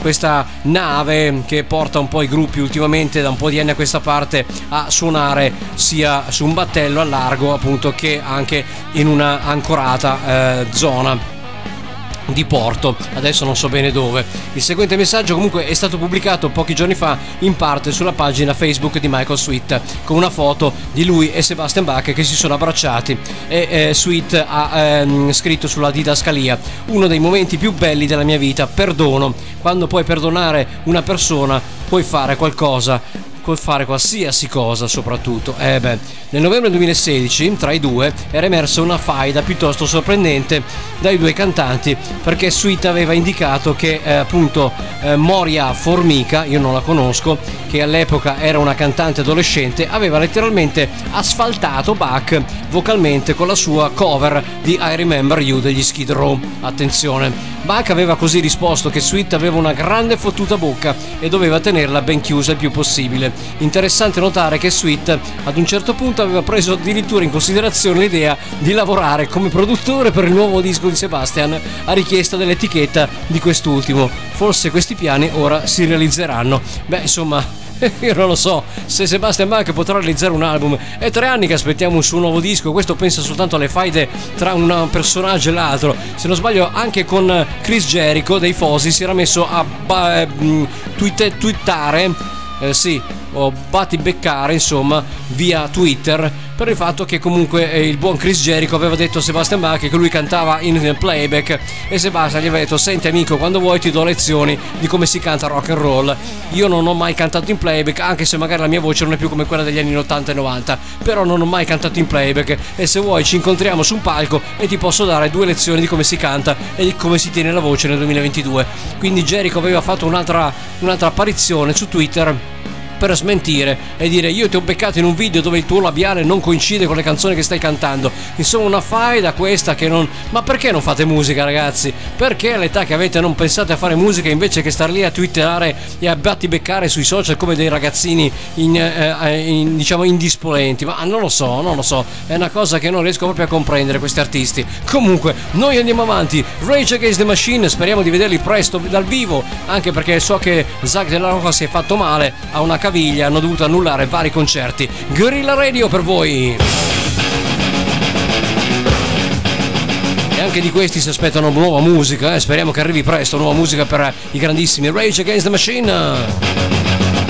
questa nave che porta un po' i gruppi ultimamente da un po' di anni a questa parte a suonare sia su un battello a largo appunto che anche in una ancorata eh, zona di Porto, adesso non so bene dove. Il seguente messaggio comunque è stato pubblicato pochi giorni fa in parte sulla pagina Facebook di Michael Sweet con una foto di lui e Sebastian Bach che si sono abbracciati e eh, Sweet ha ehm, scritto sulla didascalia uno dei momenti più belli della mia vita, perdono. Quando puoi perdonare una persona puoi fare qualcosa puoi fare qualsiasi cosa soprattutto. Eh beh, nel novembre 2016 tra i due era emersa una faida piuttosto sorprendente dai due cantanti perché Sweet aveva indicato che eh, appunto eh, Moria Formica, io non la conosco, che all'epoca era una cantante adolescente, aveva letteralmente asfaltato Bach vocalmente con la sua cover di I Remember You degli Skid Row. Attenzione, Bach aveva così risposto che Sweet aveva una grande fottuta bocca e doveva tenerla ben chiusa il più possibile. Interessante notare che Sweet ad un certo punto aveva preso addirittura in considerazione l'idea di lavorare come produttore per il nuovo disco di Sebastian a richiesta dell'etichetta di quest'ultimo. Forse questi piani ora si realizzeranno. Beh, insomma, io non lo so se Sebastian Bach potrà realizzare un album. È tre anni che aspettiamo un suo nuovo disco. Questo pensa soltanto alle faide tra un personaggio e l'altro. Se non sbaglio, anche con Chris Jericho dei Fosi si era messo a ba- eh, tweet- twittare. Eh, sì, o battibeccare insomma via Twitter per il fatto che comunque eh, il buon Chris Jericho aveva detto a Sebastian Bach che lui cantava in playback e Sebastian gli aveva detto senti amico quando vuoi ti do lezioni di come si canta rock and roll. Io non ho mai cantato in playback anche se magari la mia voce non è più come quella degli anni 80 e 90 però non ho mai cantato in playback e se vuoi ci incontriamo su un palco e ti posso dare due lezioni di come si canta e di come si tiene la voce nel 2022 quindi Jericho aveva fatto un'altra, un'altra apparizione su Twitter per smentire e dire io ti ho beccato in un video dove il tuo labiale non coincide con le canzoni che stai cantando. Insomma, una faida questa che non. Ma perché non fate musica, ragazzi? Perché all'età che avete non pensate a fare musica invece che star lì a twitterare e a battibeccare sui social come dei ragazzini in, eh, in, diciamo indisponenti? Ma non lo so, non lo so. È una cosa che non riesco proprio a comprendere questi artisti. Comunque, noi andiamo avanti. Rage Against the Machine, speriamo di vederli presto dal vivo, anche perché so che Zach della Roca si è fatto male a una caviglia, hanno dovuto annullare vari concerti. Gorilla Radio per voi! E anche di questi si aspettano nuova musica, eh? speriamo che arrivi presto nuova musica per i grandissimi Rage Against the Machine.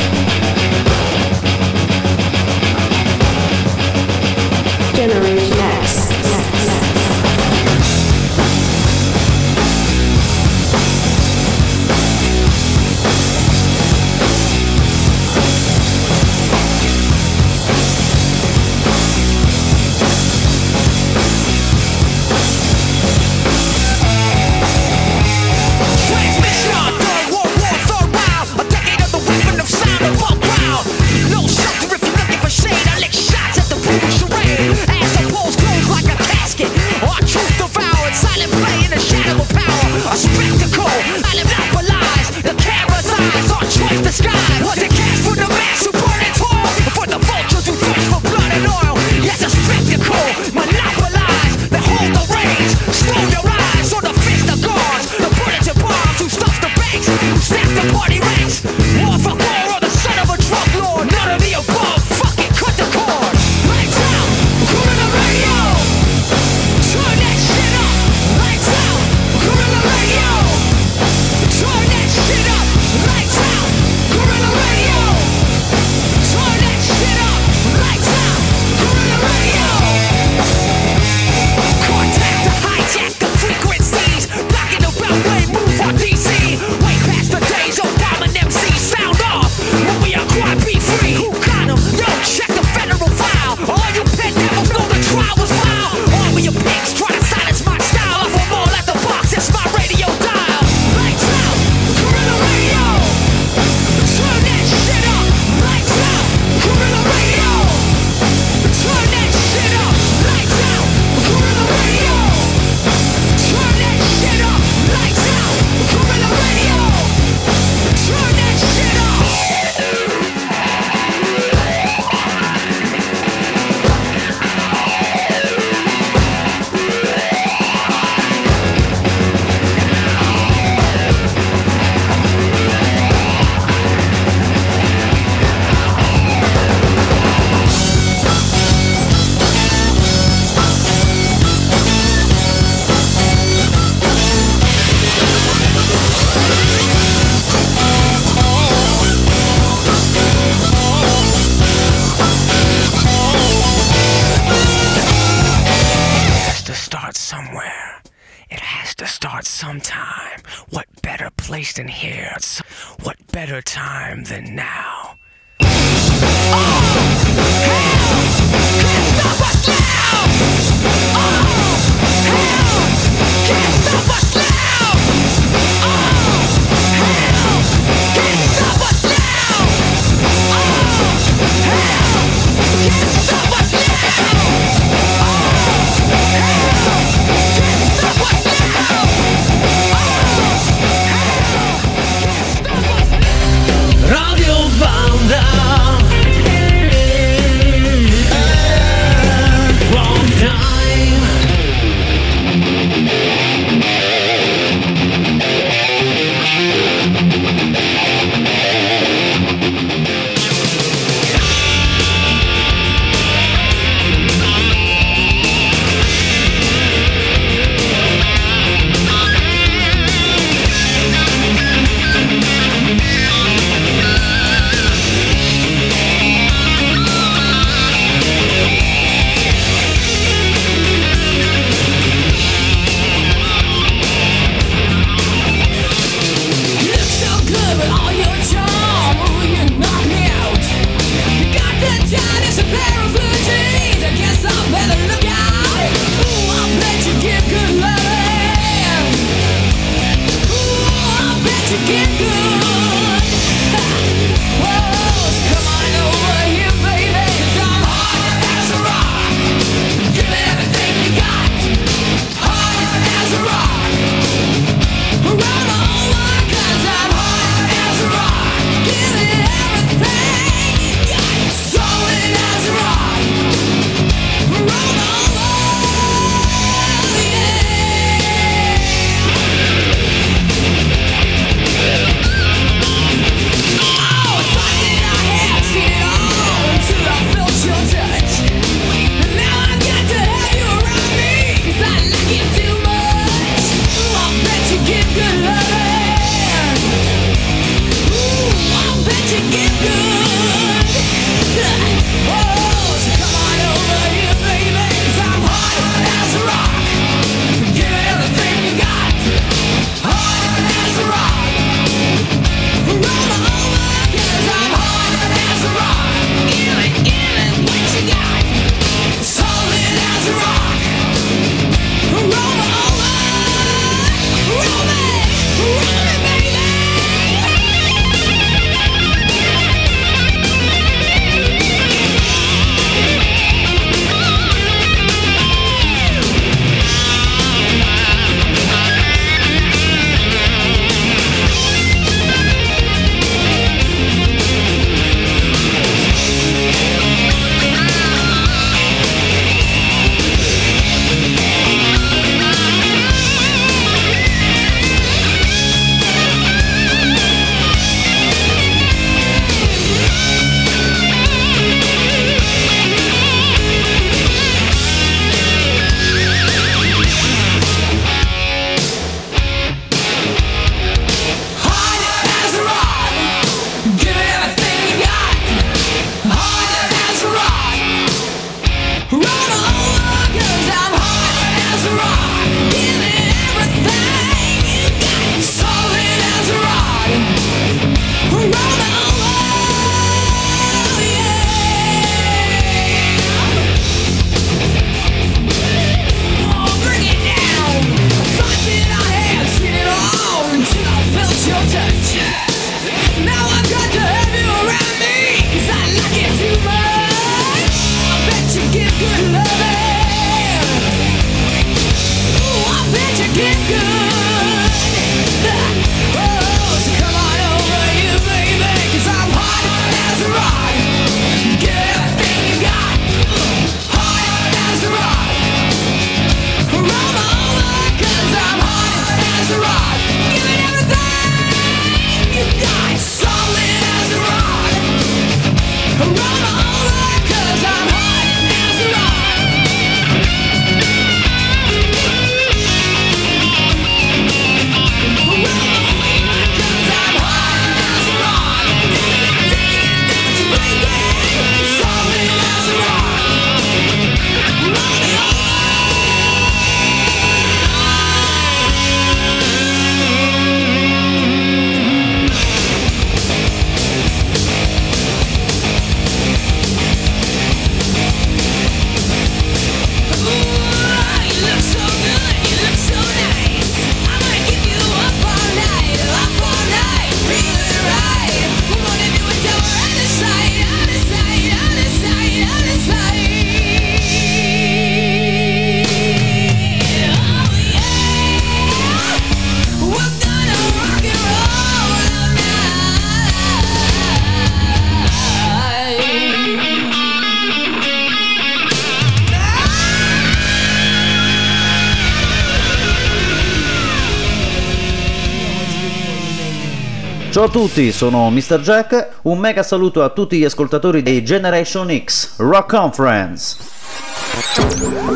Ciao a tutti, sono Mr. Jack. Un mega saluto a tutti gli ascoltatori di Generation X Rock Conference.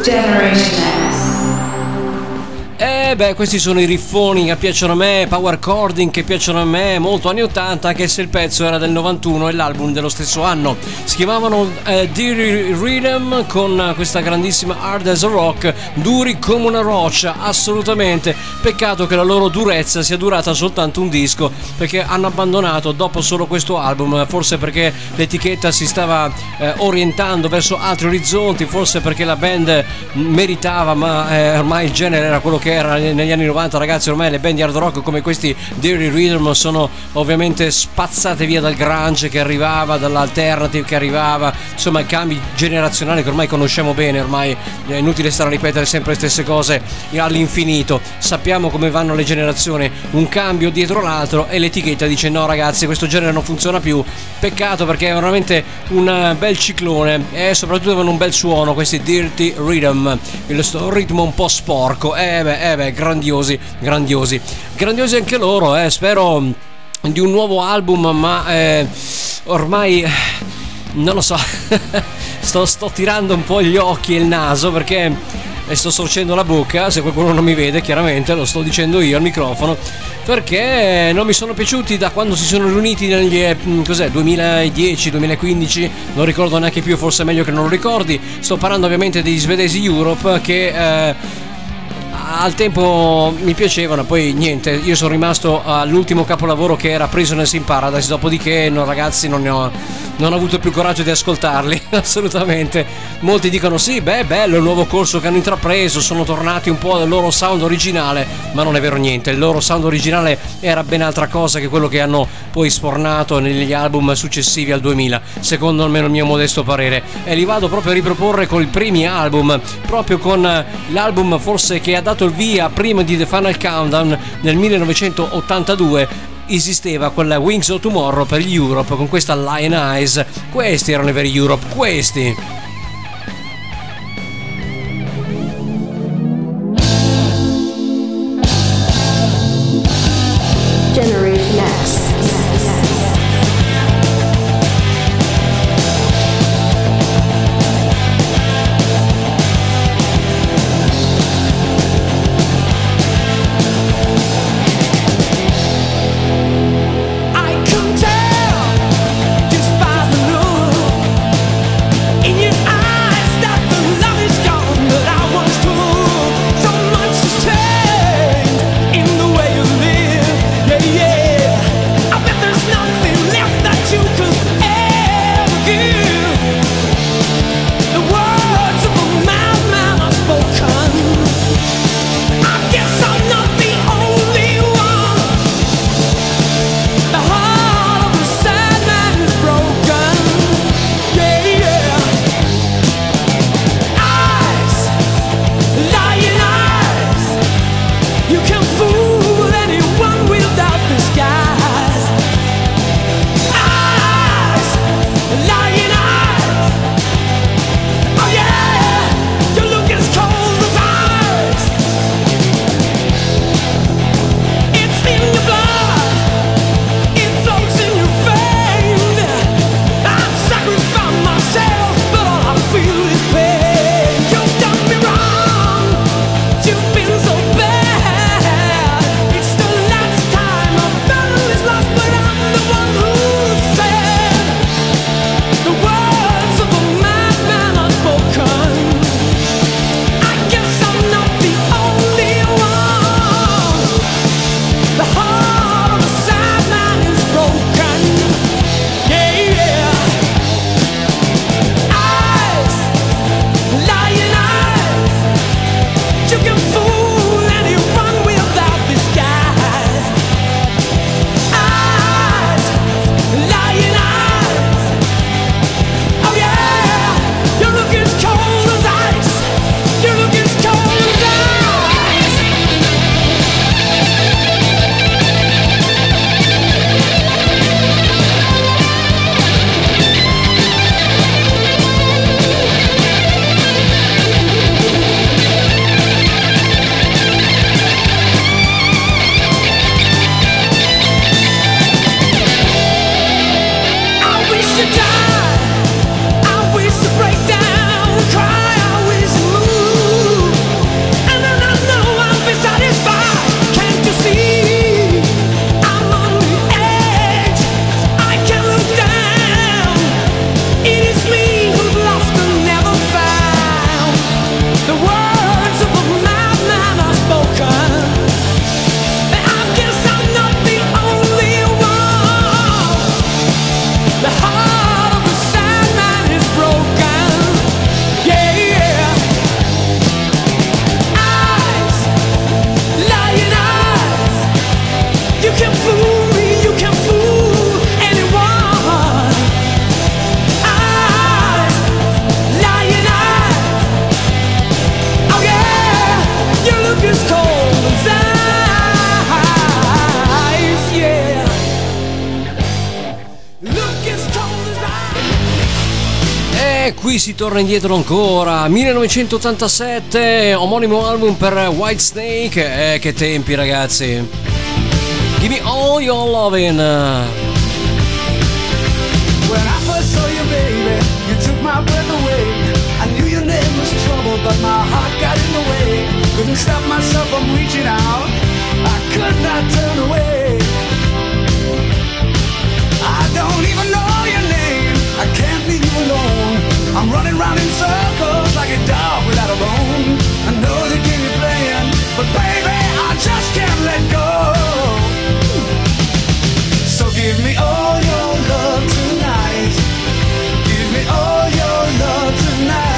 Generation X. Eh beh, questi sono i riffoni che piacciono a me, power chording che piacciono a me, molto anni 80, anche se il pezzo era del 91 e l'album dello stesso anno. Si chiamavano eh, Deary Rhythm con questa grandissima Hard as a Rock, duri come una roccia, assolutamente. Peccato che la loro durezza sia durata soltanto un disco, perché hanno abbandonato dopo solo questo album, forse perché l'etichetta si stava eh, orientando verso altri orizzonti, forse perché la band meritava, ma eh, ormai il genere era quello che era negli anni 90, ragazzi. Ormai le band di hard rock come questi Dairy Rhythm sono ovviamente spazzate via dal grunge che arrivava, dall'alternative che arrivava, insomma, i cambi generazionali che ormai conosciamo bene. Ormai è inutile stare a ripetere sempre le stesse cose all'infinito. Sappiamo come vanno le generazioni, un cambio dietro l'altro e l'etichetta dice: No, ragazzi, questo genere non funziona più. Peccato perché è veramente un bel ciclone e soprattutto avevano un bel suono questi Dirty Rhythm, il ritmo un po' sporco. Eh beh, eh beh, grandiosi, grandiosi. Grandiosi anche loro, eh, spero di un nuovo album, ma eh, ormai eh, non lo so. sto, sto tirando un po' gli occhi e il naso perché e sto storcendo la bocca, se qualcuno non mi vede chiaramente lo sto dicendo io al microfono, perché non mi sono piaciuti da quando si sono riuniti negli eh, cos'è, 2010, 2015, non ricordo neanche più, forse è meglio che non lo ricordi, sto parlando ovviamente degli svedesi Europe che... Eh, al tempo mi piacevano, poi niente, io sono rimasto all'ultimo capolavoro che era Prisoners in Paradise, dopodiché no, ragazzi non ho, non ho avuto più coraggio di ascoltarli, assolutamente. Molti dicono sì, beh, bello il nuovo corso che hanno intrapreso, sono tornati un po' al loro sound originale, ma non è vero niente, il loro sound originale era ben altra cosa che quello che hanno poi sfornato negli album successivi al 2000, secondo almeno il mio modesto parere. E li vado proprio a riproporre con i primi album, proprio con l'album forse che ha dato il via prima di The Final Countdown nel 1982 esisteva quella Wings of Tomorrow per gli Europe con questa Lion Eyes. Questi erano i veri Europe questi torna indietro ancora. 1987 omonimo album per White Snake. Eh, che tempi ragazzi. Give me all your lovin' When I first saw you baby you took my breath away. I knew your name was trouble but my heart got in the way. Couldn't stop myself from reaching out. I could not turn away. I don't even know your name. I can't leave you alone. I'm running round in circles like a dog without a bone. I know the game you're playing, but baby, I just can't let go. So give me all your love tonight. Give me all your love tonight.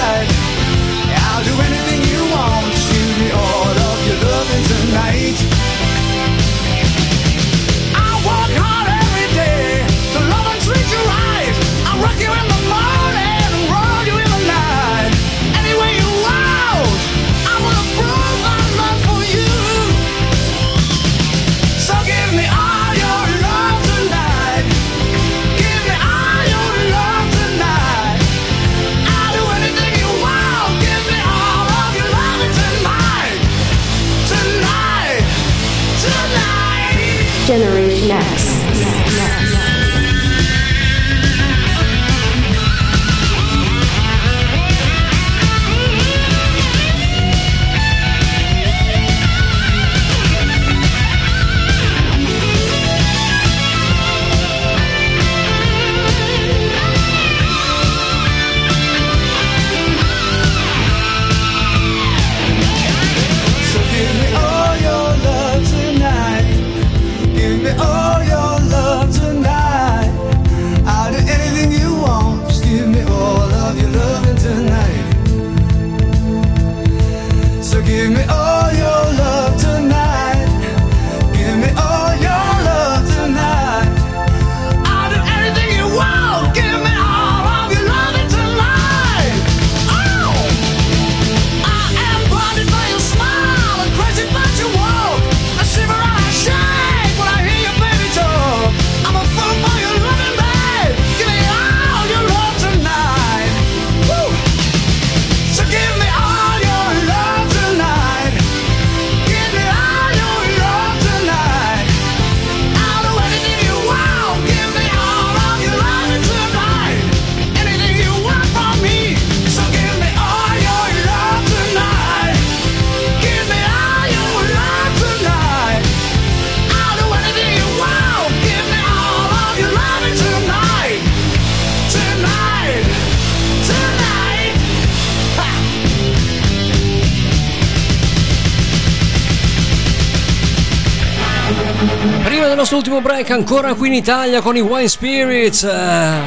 ancora qui in Italia con i Wine Spirits. Eh.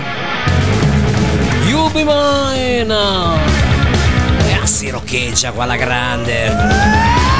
You be mine. E ah, si roccheggia qua la grande.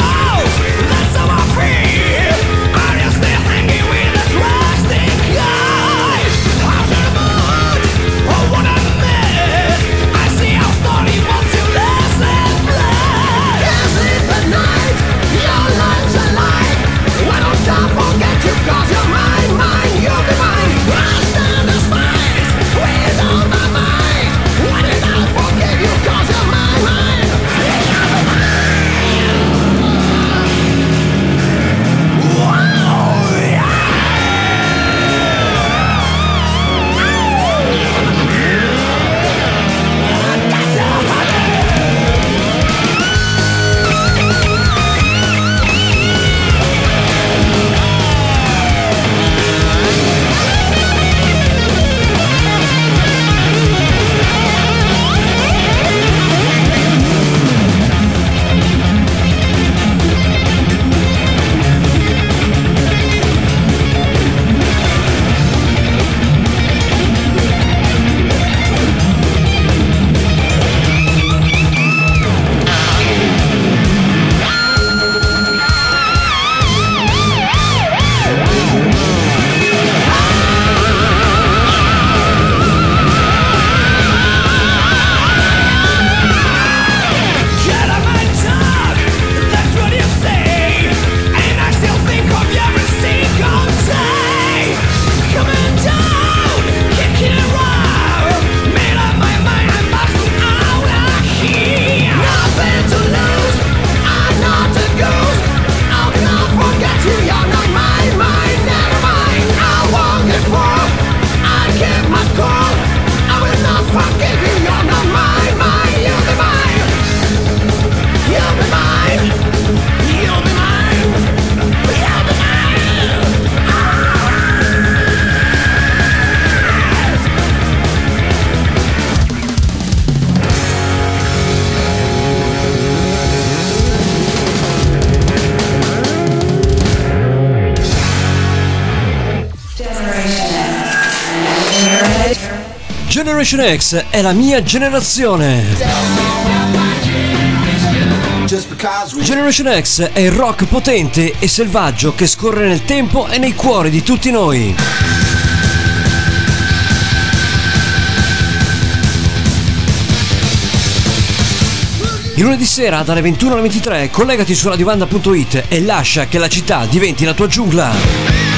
Generation X è la mia generazione. Generation X è il rock potente e selvaggio che scorre nel tempo e nei cuori di tutti noi. Il lunedì sera dalle 21 alle 23 collegati su radiovanda.it e lascia che la città diventi la tua giungla.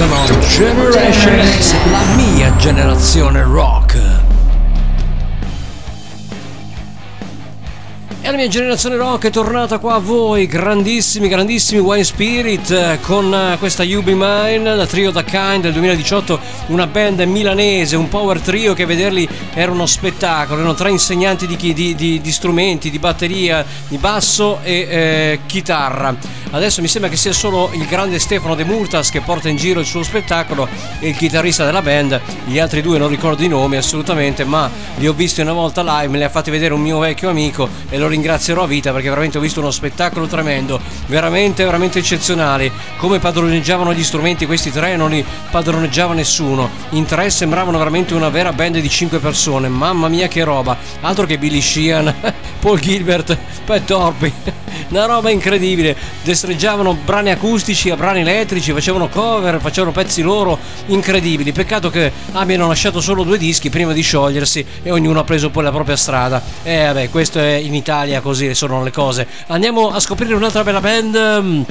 On Generation X, la mia generazione rock. E la mia generazione rock è tornata qua a voi, grandissimi, grandissimi Wine Spirit, eh, con eh, questa You Be Mine, la trio da Kind del 2018, una band milanese, un power trio che vederli era uno spettacolo, erano tre insegnanti di, di- di- di strumenti, di batteria, di basso e eh, chitarra. Adesso mi sembra che sia solo il grande Stefano De Multas che porta in giro il suo spettacolo e il chitarrista della band, gli altri due non ricordo i nomi assolutamente, ma li ho visti una volta live, me li ha fatti vedere un mio vecchio amico e lo ringrazierò a vita perché veramente ho visto uno spettacolo tremendo, veramente veramente eccezionale. Come padroneggiavano gli strumenti questi tre non li padroneggiava nessuno. In tre sembravano veramente una vera band di cinque persone. Mamma mia che roba! Altro che Billy Sheehan, Paul Gilbert, Pat Torpy. Una roba incredibile. Destreggiavano brani acustici a brani elettrici, facevano cover, facevano pezzi loro incredibili. Peccato che abbiano lasciato solo due dischi prima di sciogliersi e ognuno ha preso poi la propria strada. E vabbè, questo è in Italia, così sono le cose. Andiamo a scoprire un'altra bella band. mm,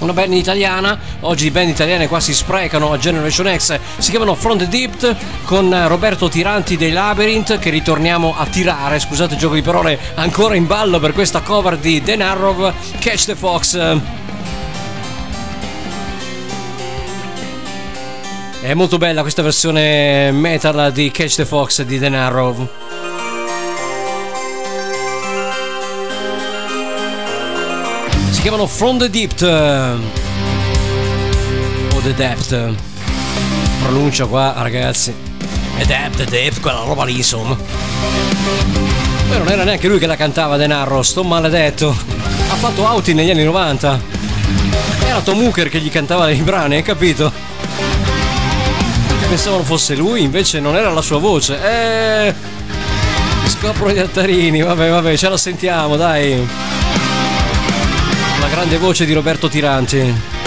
Una band italiana, oggi di band italiane qua si sprecano a Generation X, si chiamano Front Deep con eh, Roberto Tiranti dei Labyrinth che ritorniamo a tirare, scusate il gioco di parole, ancora in ballo per questa cover di Dan Arrow, Catch the Fox. È molto bella questa versione metal di Catch the Fox di Dan Arrow. Si chiamano From the Deep eh, o The Depth. Pronuncia qua, ragazzi. The Depth, The Depth, quella roba lì, insomma. Poi non era neanche lui che la cantava Dan Arrow, sto maledetto. Ha fatto outing negli anni 90. Era Tom Hooker che gli cantava i brani, hai capito? Pensavano fosse lui, invece non era la sua voce. Eh. Scoprono gli altarini, vabbè, vabbè, ce la sentiamo, dai. La grande voce di Roberto Tiranti.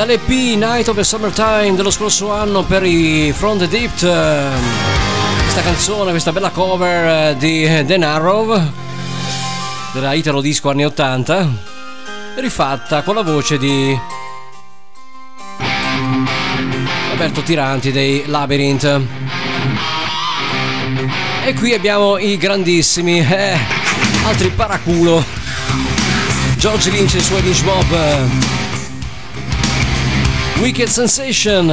dall'EP Night of the Summertime dello scorso anno per i From the Deep. Questa canzone, questa bella cover eh, di The Narrow della Italo Disco anni 80, rifatta con la voce di Roberto Tiranti dei Labyrinth. E qui abbiamo i grandissimi, eh, altri paraculo. George Lynch e i suoi Lynch Mob. Wicked Sensation.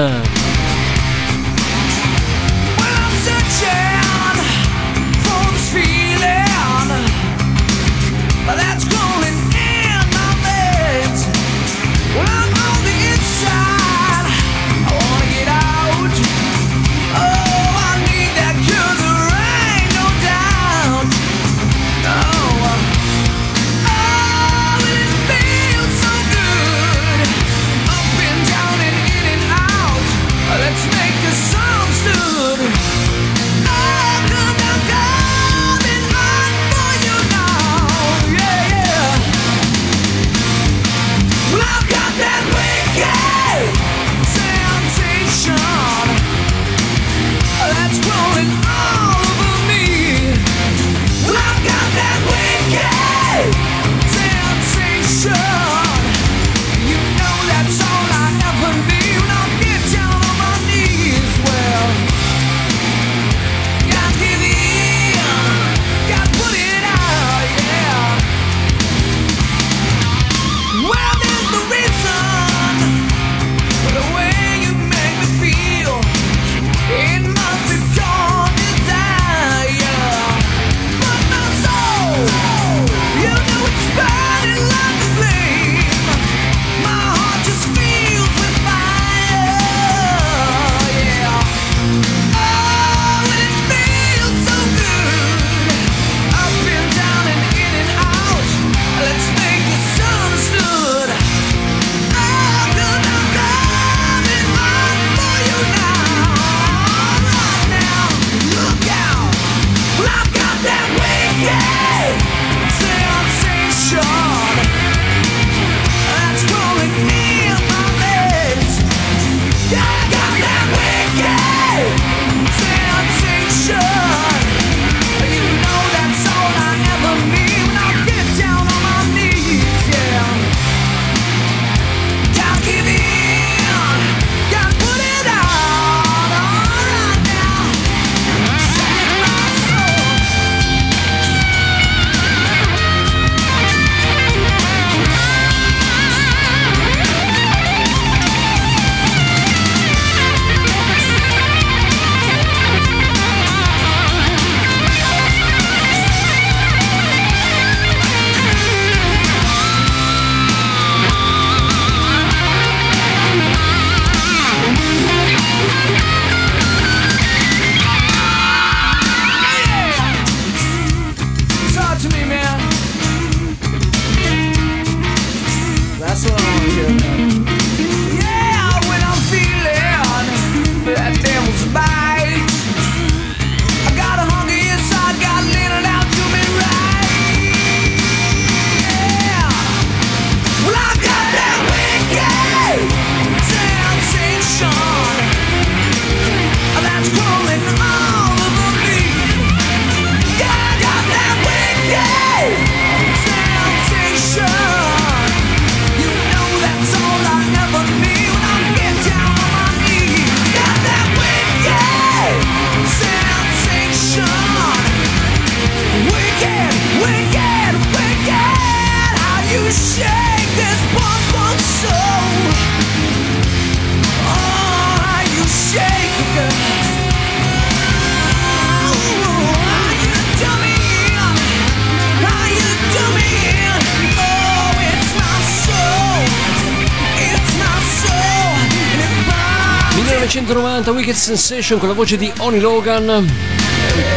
Sensation con la voce di Oni Logan,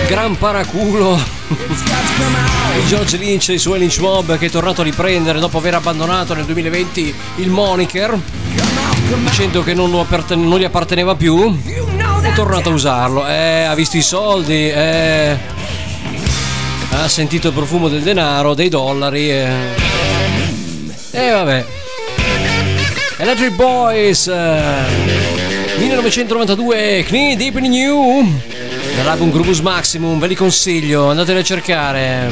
gran paraculo. Di George Lynch e i suoi Lynch Mob che è tornato a riprendere dopo aver abbandonato nel 2020 il moniker. Dicendo che non, apparten- non gli apparteneva più. È tornato a usarlo, eh, ha visto i soldi, eh, ha sentito il profumo del denaro, dei dollari e eh. eh, vabbè. Electric Boys eh. 1992 Knee Deep in You dall'album Grubus Maximum ve li consiglio andateli a cercare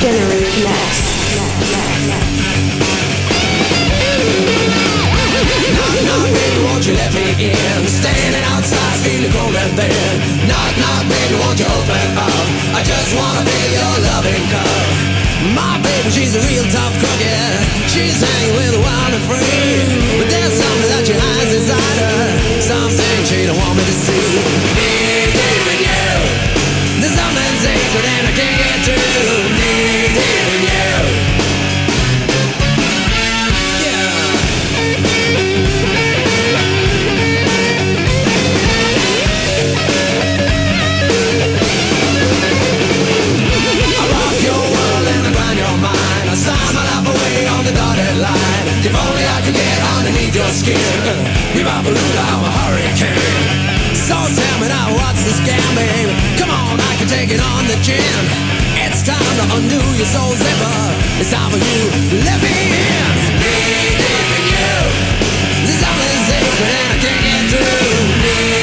Generation X. Knock, knock, baby, won't you let me in? Standing outside, feeling cold and thin. Knock, knock, baby, won't you open up? I just wanna feel your loving cup. My baby, she's a real tough cookie. She's hanging with the wild and free. But there's something that she hides inside her. Something she don't want me to see. Deep, deep in you. There's something sacred and I can't get to. Deep, deep in you. Your skin. Be my balloon, I'm a hurricane. So tell me now, what's the scam, babe? Come on, I can take it on the chin. It's time to undo your soul zipper. It's time for you to let me in. In you. There's something sacred and I can't get through.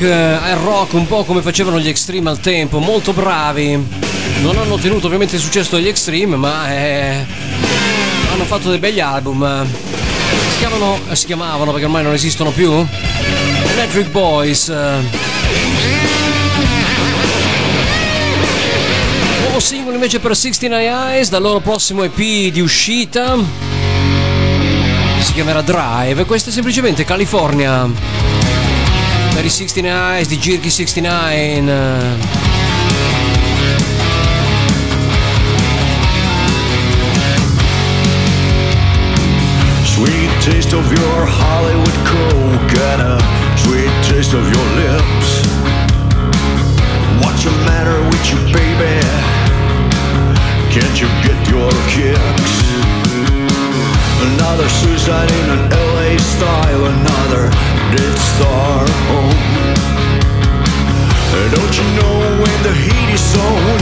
Funk eh, al rock un po' come facevano gli Extreme al tempo, molto bravi. Non hanno ottenuto ovviamente il successo degli Extreme, ma eh, hanno fatto dei begli album. Si chiamano, eh, si chiamavano perché ormai non esistono più. Electric Boys. eh. Nuovo singolo invece per 69 Eyes dal loro prossimo EP di uscita. Si chiamerà Drive. Questo è semplicemente California i 69 Eyes di Jirky 69 eh. Sweet taste of your Hollywood coke and a sweet taste of your lips. What's the matter with you, baby? Can't you get your kicks? Another suicide in an LA style, another dead star home. Uh, don't you know when the heat is on?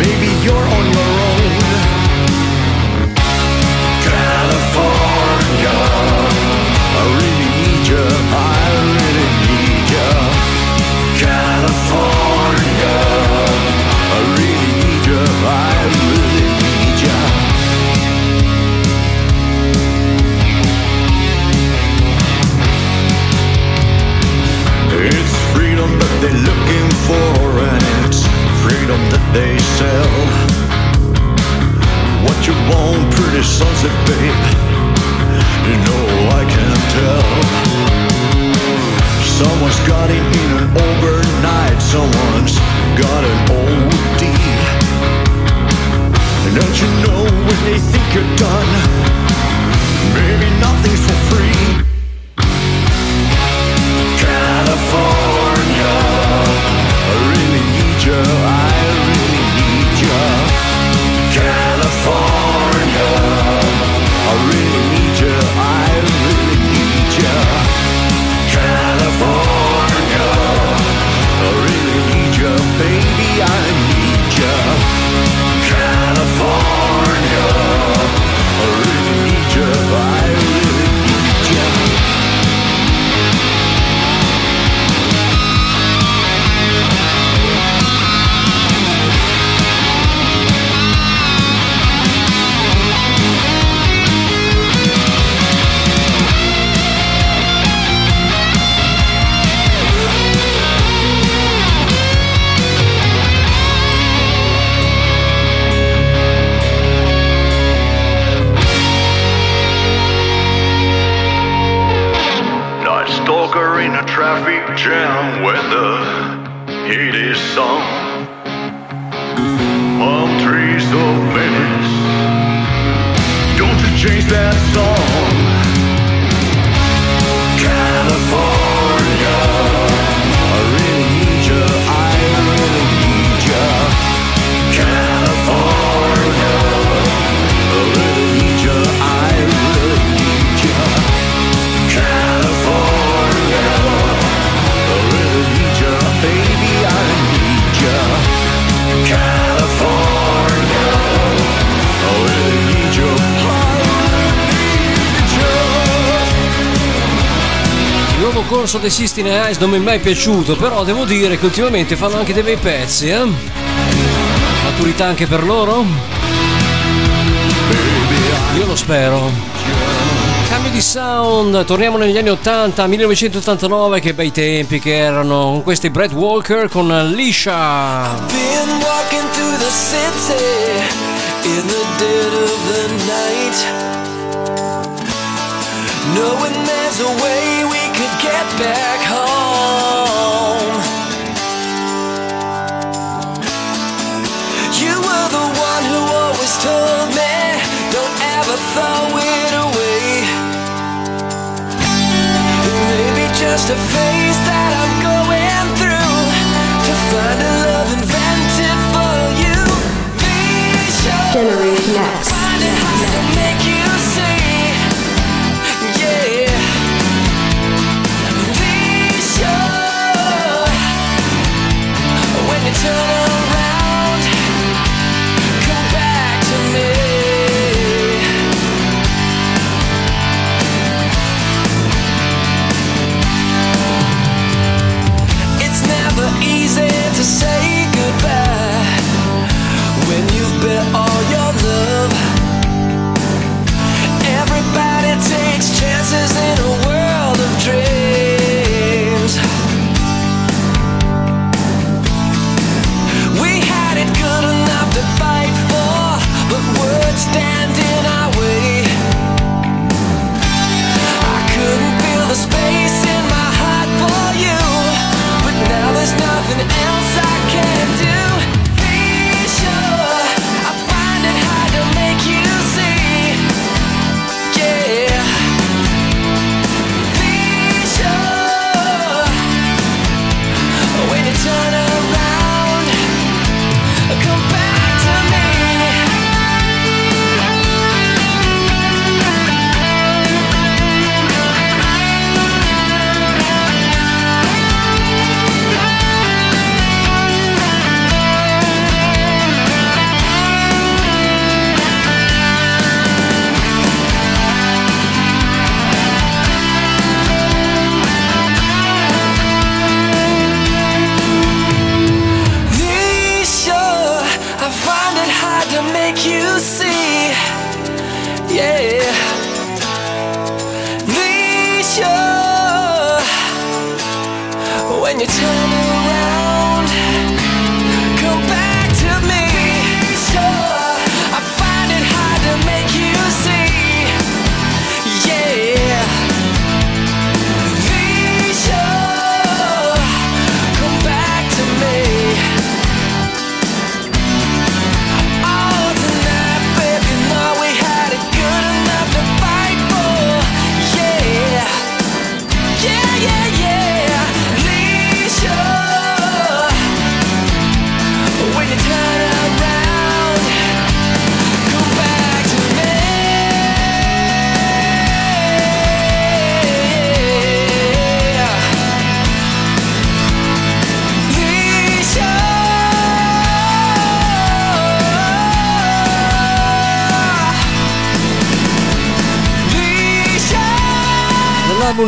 Maybe you're on your own. California, I really need you. I really need you. California, they're looking for, and it's freedom that they sell. What you want, pretty sunset, babe? You know I can tell. Someone's got it in an overnight, someone's got an OD. And don't you know when get done. Maybe nothing's for free. Dei Sistine Eyes non mi è mai piaciuto, però devo dire che ultimamente fanno anche dei bei pezzi, eh? Maturità anche per loro? Io lo spero. Cambio di sound, torniamo negli anni 80, 1989, che bei tempi che erano con questi Brad Walker con night, knowing there's a way we could get back home. You were the one who always told me, don't ever throw it away. Just a phase that I'm going through to find a love invented for you. Generation X. When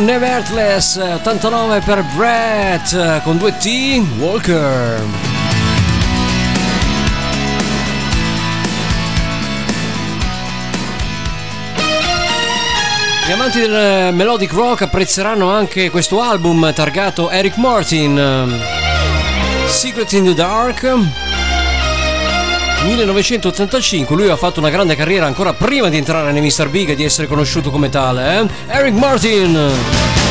Nevertheless 89 per Brett con 2T Walker. Gli amanti del eh, melodic rock apprezzeranno anche questo album targato Eric Martin. Ehm, Secret in the Dark 1985 lui ha fatto una grande carriera ancora prima di entrare nei Mr. Big e di essere conosciuto come tale, eh? Eric Martin!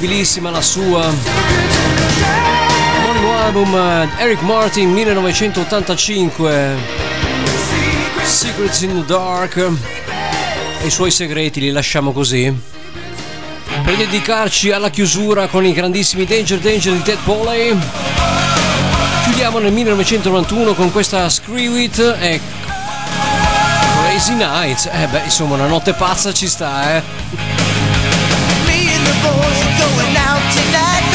sensibilissima la sua. Omonimo album eh, Eric Martin 1985. Secrets in the Dark. E i suoi segreti li lasciamo così. Per dedicarci alla chiusura con i grandissimi Danger Danger di Ted Poley. Chiudiamo nel 1991 con questa Screw It e Crazy Nights. Eh beh, insomma, una notte pazza ci sta, eh. the boys are going out tonight.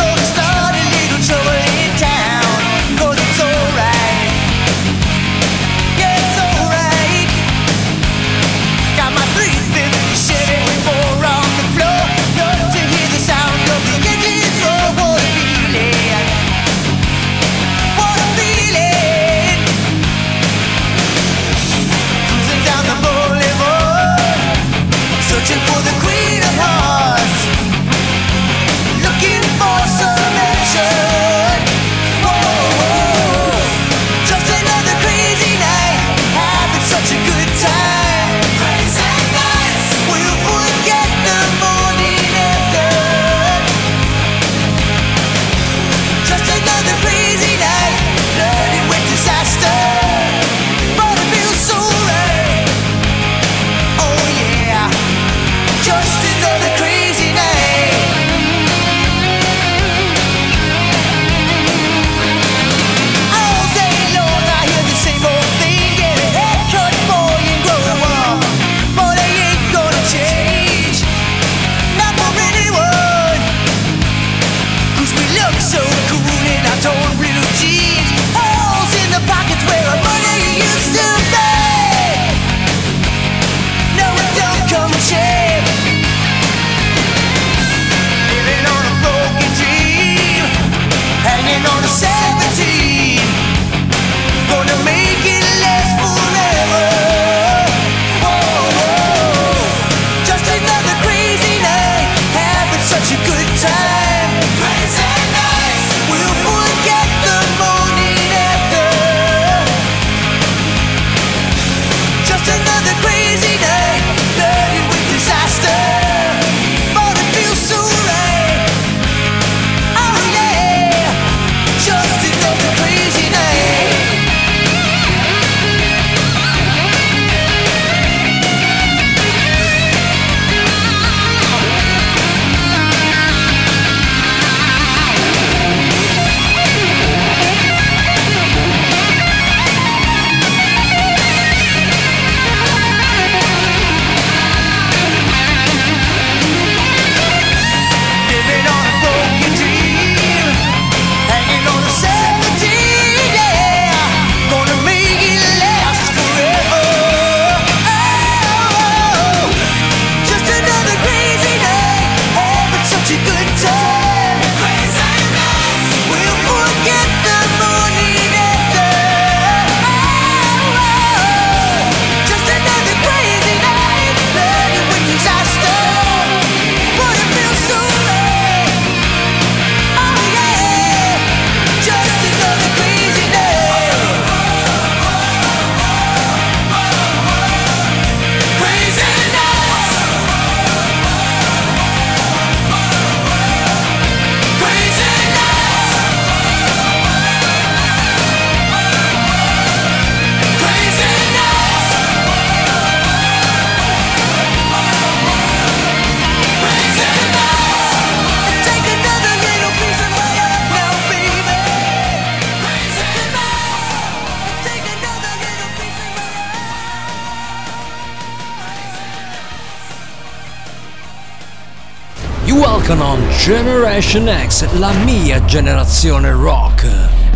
Generation X, la mia generazione rock.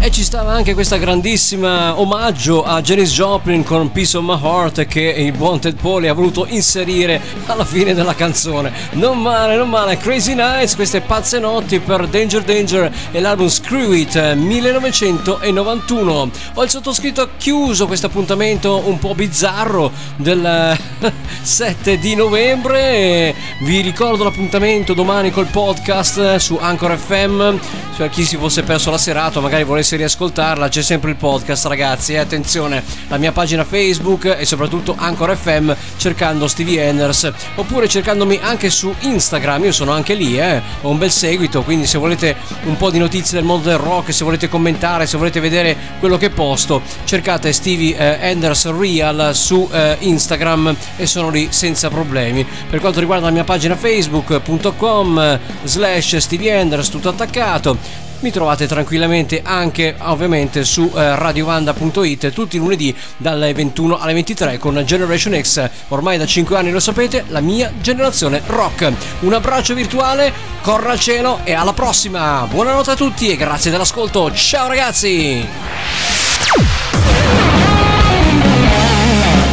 E ci stava anche questa grandissima omaggio a Janis Joplin con Peace of My Heart che il buon Ted Poli ha voluto inserire alla fine della canzone. Non male, non male. Crazy Nights, queste pazze notti per Danger Danger e l'album Screw It 1991. Ho il sottoscritto chiuso questo appuntamento un po' bizzarro del 7 di novembre. Vi ricordo l'appuntamento domani col podcast su Anchor FM. Per chi si fosse perso la serata, magari volesse riascoltarla, c'è sempre il podcast, ragazzi. E attenzione, la mia pagina Facebook e soprattutto Anchor FM cercando Stevie Enders oppure cercandomi anche su Instagram. Io sono anche lì, eh. Ho un bel seguito, quindi se volete un po' di notizie del mondo del rock, se volete commentare, se volete vedere quello che posto, cercate Stevie eh, Enders Real su eh, Instagram e sono lì senza problemi. Per quanto riguarda la mia pagina facebook.com slash Stevie Enders tutto attaccato. Mi trovate tranquillamente anche ovviamente su eh, radiovanda.it tutti i lunedì dalle 21 alle 23 con Generation X. Ormai da 5 anni lo sapete la mia generazione rock. Un abbraccio virtuale corra al cielo e alla prossima. Buonanotte a tutti e grazie dell'ascolto. Ciao ragazzi!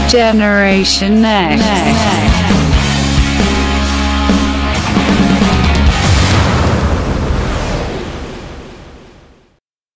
Generation X.